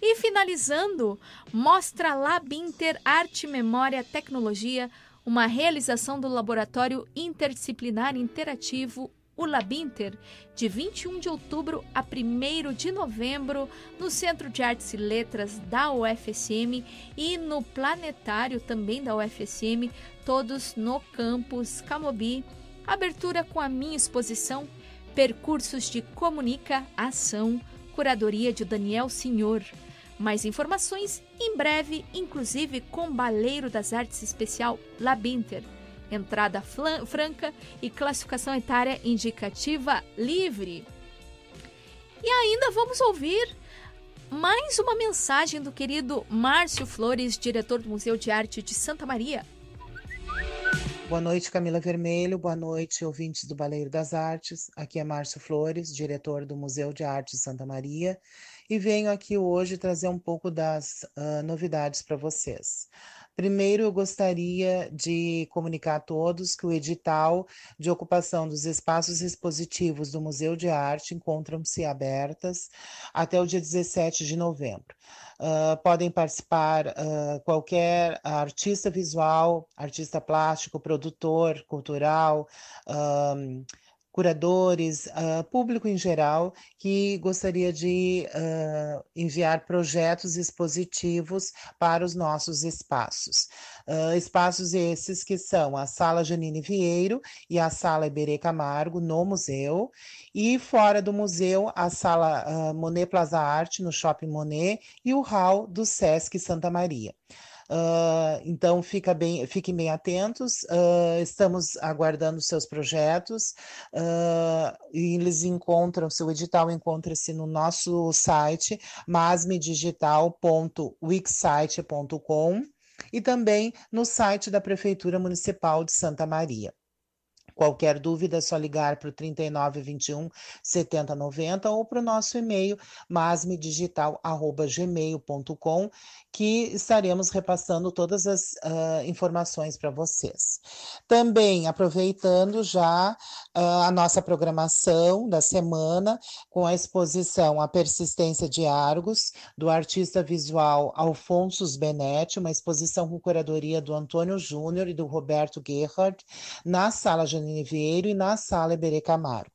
E finalizando, mostra Lab Inter Arte, Memória, Tecnologia, uma realização do Laboratório Interdisciplinar Interativo o Labinter, de 21 de outubro a 1 de novembro, no Centro de Artes e Letras da UFSM e no Planetário também da UFSM, todos no campus Camobi. Abertura com a minha exposição Percursos de Comunica Ação, curadoria de Daniel Senhor. Mais informações em breve, inclusive com Baleiro das Artes Especial Labinter. Entrada franca e classificação etária indicativa livre. E ainda vamos ouvir mais uma mensagem do querido Márcio Flores, diretor do Museu de Arte de Santa Maria. Boa noite, Camila Vermelho. Boa noite, ouvintes do Baleiro das Artes. Aqui é Márcio Flores, diretor do Museu de Arte de Santa Maria e venho aqui hoje trazer um pouco das uh, novidades para vocês. Primeiro, eu gostaria de comunicar a todos que o edital de ocupação dos espaços expositivos do Museu de Arte encontram-se abertas até o dia 17 de novembro. Uh, podem participar uh, qualquer artista visual, artista plástico, produtor cultural, curadores, uh, público em geral, que gostaria de uh, enviar projetos expositivos para os nossos espaços. Uh, espaços esses que são a Sala Janine Vieiro e a Sala Iberê Camargo, no museu, e fora do museu, a Sala Monet Plaza Arte, no Shopping Monet, e o hall do Sesc Santa Maria. Uh, então, fica bem, fiquem bem atentos. Uh, estamos aguardando seus projetos uh, eles encontram, seu edital encontra-se no nosso site, masmedigital.wixsite.com e também no site da Prefeitura Municipal de Santa Maria. Qualquer dúvida é só ligar para o 3921 7090 ou para o nosso e-mail masmedigital@gmail.com que estaremos repassando todas as uh, informações para vocês. Também aproveitando já uh, a nossa programação da semana com a exposição A Persistência de Argos, do artista visual Alfonso Benetti, uma exposição com curadoria do Antônio Júnior e do Roberto Gerhard, na Sala Vieiro e na Sala Iberê Camargo.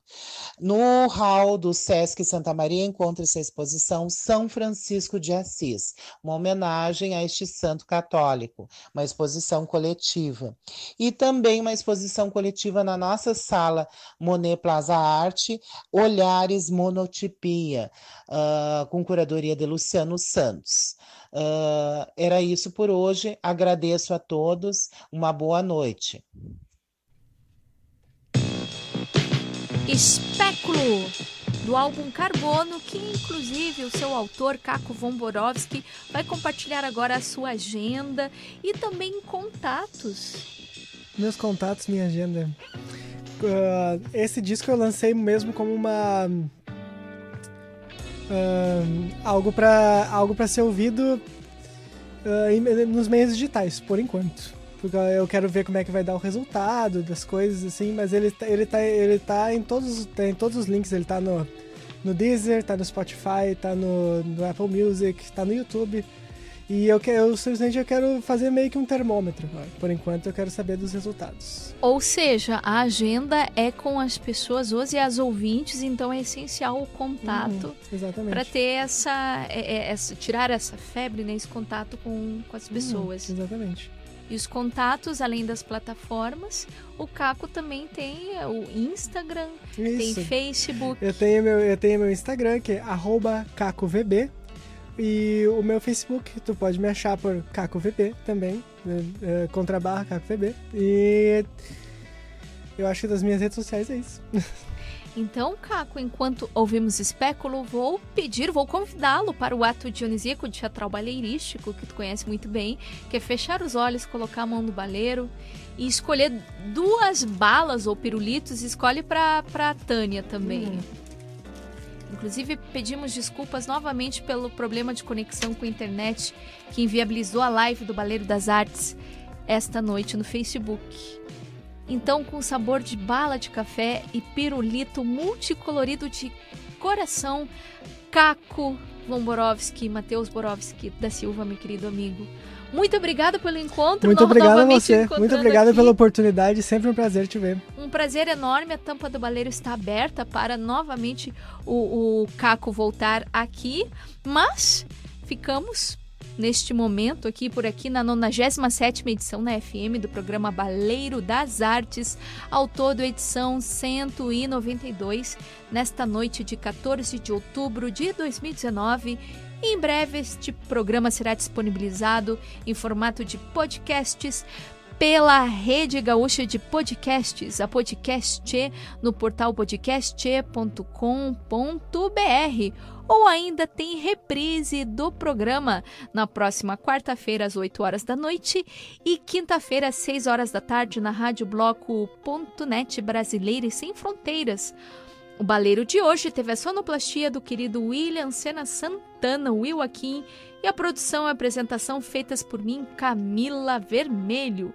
No hall do Sesc Santa Maria encontra-se a exposição São Francisco de Assis, uma homenagem a este santo católico, uma exposição coletiva. E também uma exposição coletiva na nossa sala Monet Plaza Arte, Olhares Monotipia, uh, com curadoria de Luciano Santos. Uh, era isso por hoje. Agradeço a todos. Uma boa noite. Espéculo do álbum Carbono, que inclusive o seu autor, Caco Vomborovski, vai compartilhar agora a sua agenda e também contatos. Meus contatos, minha agenda. Uh, esse disco eu lancei mesmo como uma. Uh, algo para algo ser ouvido uh, nos meios digitais, por enquanto porque eu quero ver como é que vai dar o resultado das coisas, assim, mas ele, tá, ele, tá, ele tá em todos, tá em todos os links, ele tá no, no Deezer, tá no Spotify, tá no, no Apple Music, tá no YouTube. E eu, quero, eu simplesmente eu quero fazer meio que um termômetro. Por enquanto eu quero saber dos resultados. Ou seja, a agenda é com as pessoas hoje e as ouvintes, então é essencial o contato uhum, para ter essa, é, é, essa, tirar essa febre, né, esse contato com, com as uhum, pessoas. Uhum, exatamente. E os contatos, além das plataformas, o Caco também tem o Instagram, Isso. tem Facebook. Eu tenho meu, eu tenho meu Instagram, que é CacoVB. E o meu Facebook, tu pode me achar por CacoVB também, né, é, contra barra CacoVB. E eu acho que das minhas redes sociais é isso. Então, Caco, enquanto ouvimos Espéculo, vou pedir, vou convidá-lo para o ato dionisíaco de teatral baleirístico, que tu conhece muito bem, que é fechar os olhos, colocar a mão no baleiro e escolher duas balas ou pirulitos, escolhe para a Tânia também. Hum. Inclusive, pedimos desculpas novamente pelo problema de conexão com a internet que inviabilizou a live do Baleiro das Artes esta noite no Facebook. Então, com sabor de bala de café e pirulito multicolorido de coração, Caco Lomborovski, Matheus Borovski da Silva, meu querido amigo. Muito obrigada pelo encontro. Muito obrigado a você. Muito obrigada pela oportunidade. Sempre um prazer te ver. Um prazer enorme. A tampa do baleiro está aberta para novamente o, o Caco voltar aqui. Mas ficamos neste momento aqui por aqui na 97ª edição da FM do programa Baleiro das Artes, ao todo edição 192, nesta noite de 14 de outubro de 2019. em breve este programa será disponibilizado em formato de podcasts pela Rede Gaúcha de Podcasts, a Podcast, no portal podcast.com.br ou ainda tem reprise do programa na próxima quarta-feira às 8 horas da noite e quinta-feira às 6 horas da tarde na Rádio Bloco.net Brasileira e Sem Fronteiras. O baleiro de hoje teve a sonoplastia do querido William Sena Santana, Will Aquim, e a produção e apresentação feitas por mim, Camila Vermelho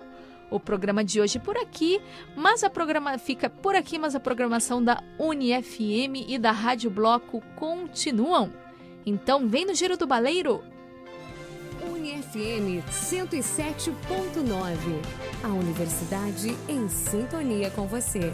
o programa de hoje por aqui, mas a programa fica por aqui, mas a programação da UniFM e da Rádio Bloco continuam. Então vem no Giro do Baleiro. UniFM 107.9. A universidade em sintonia com você.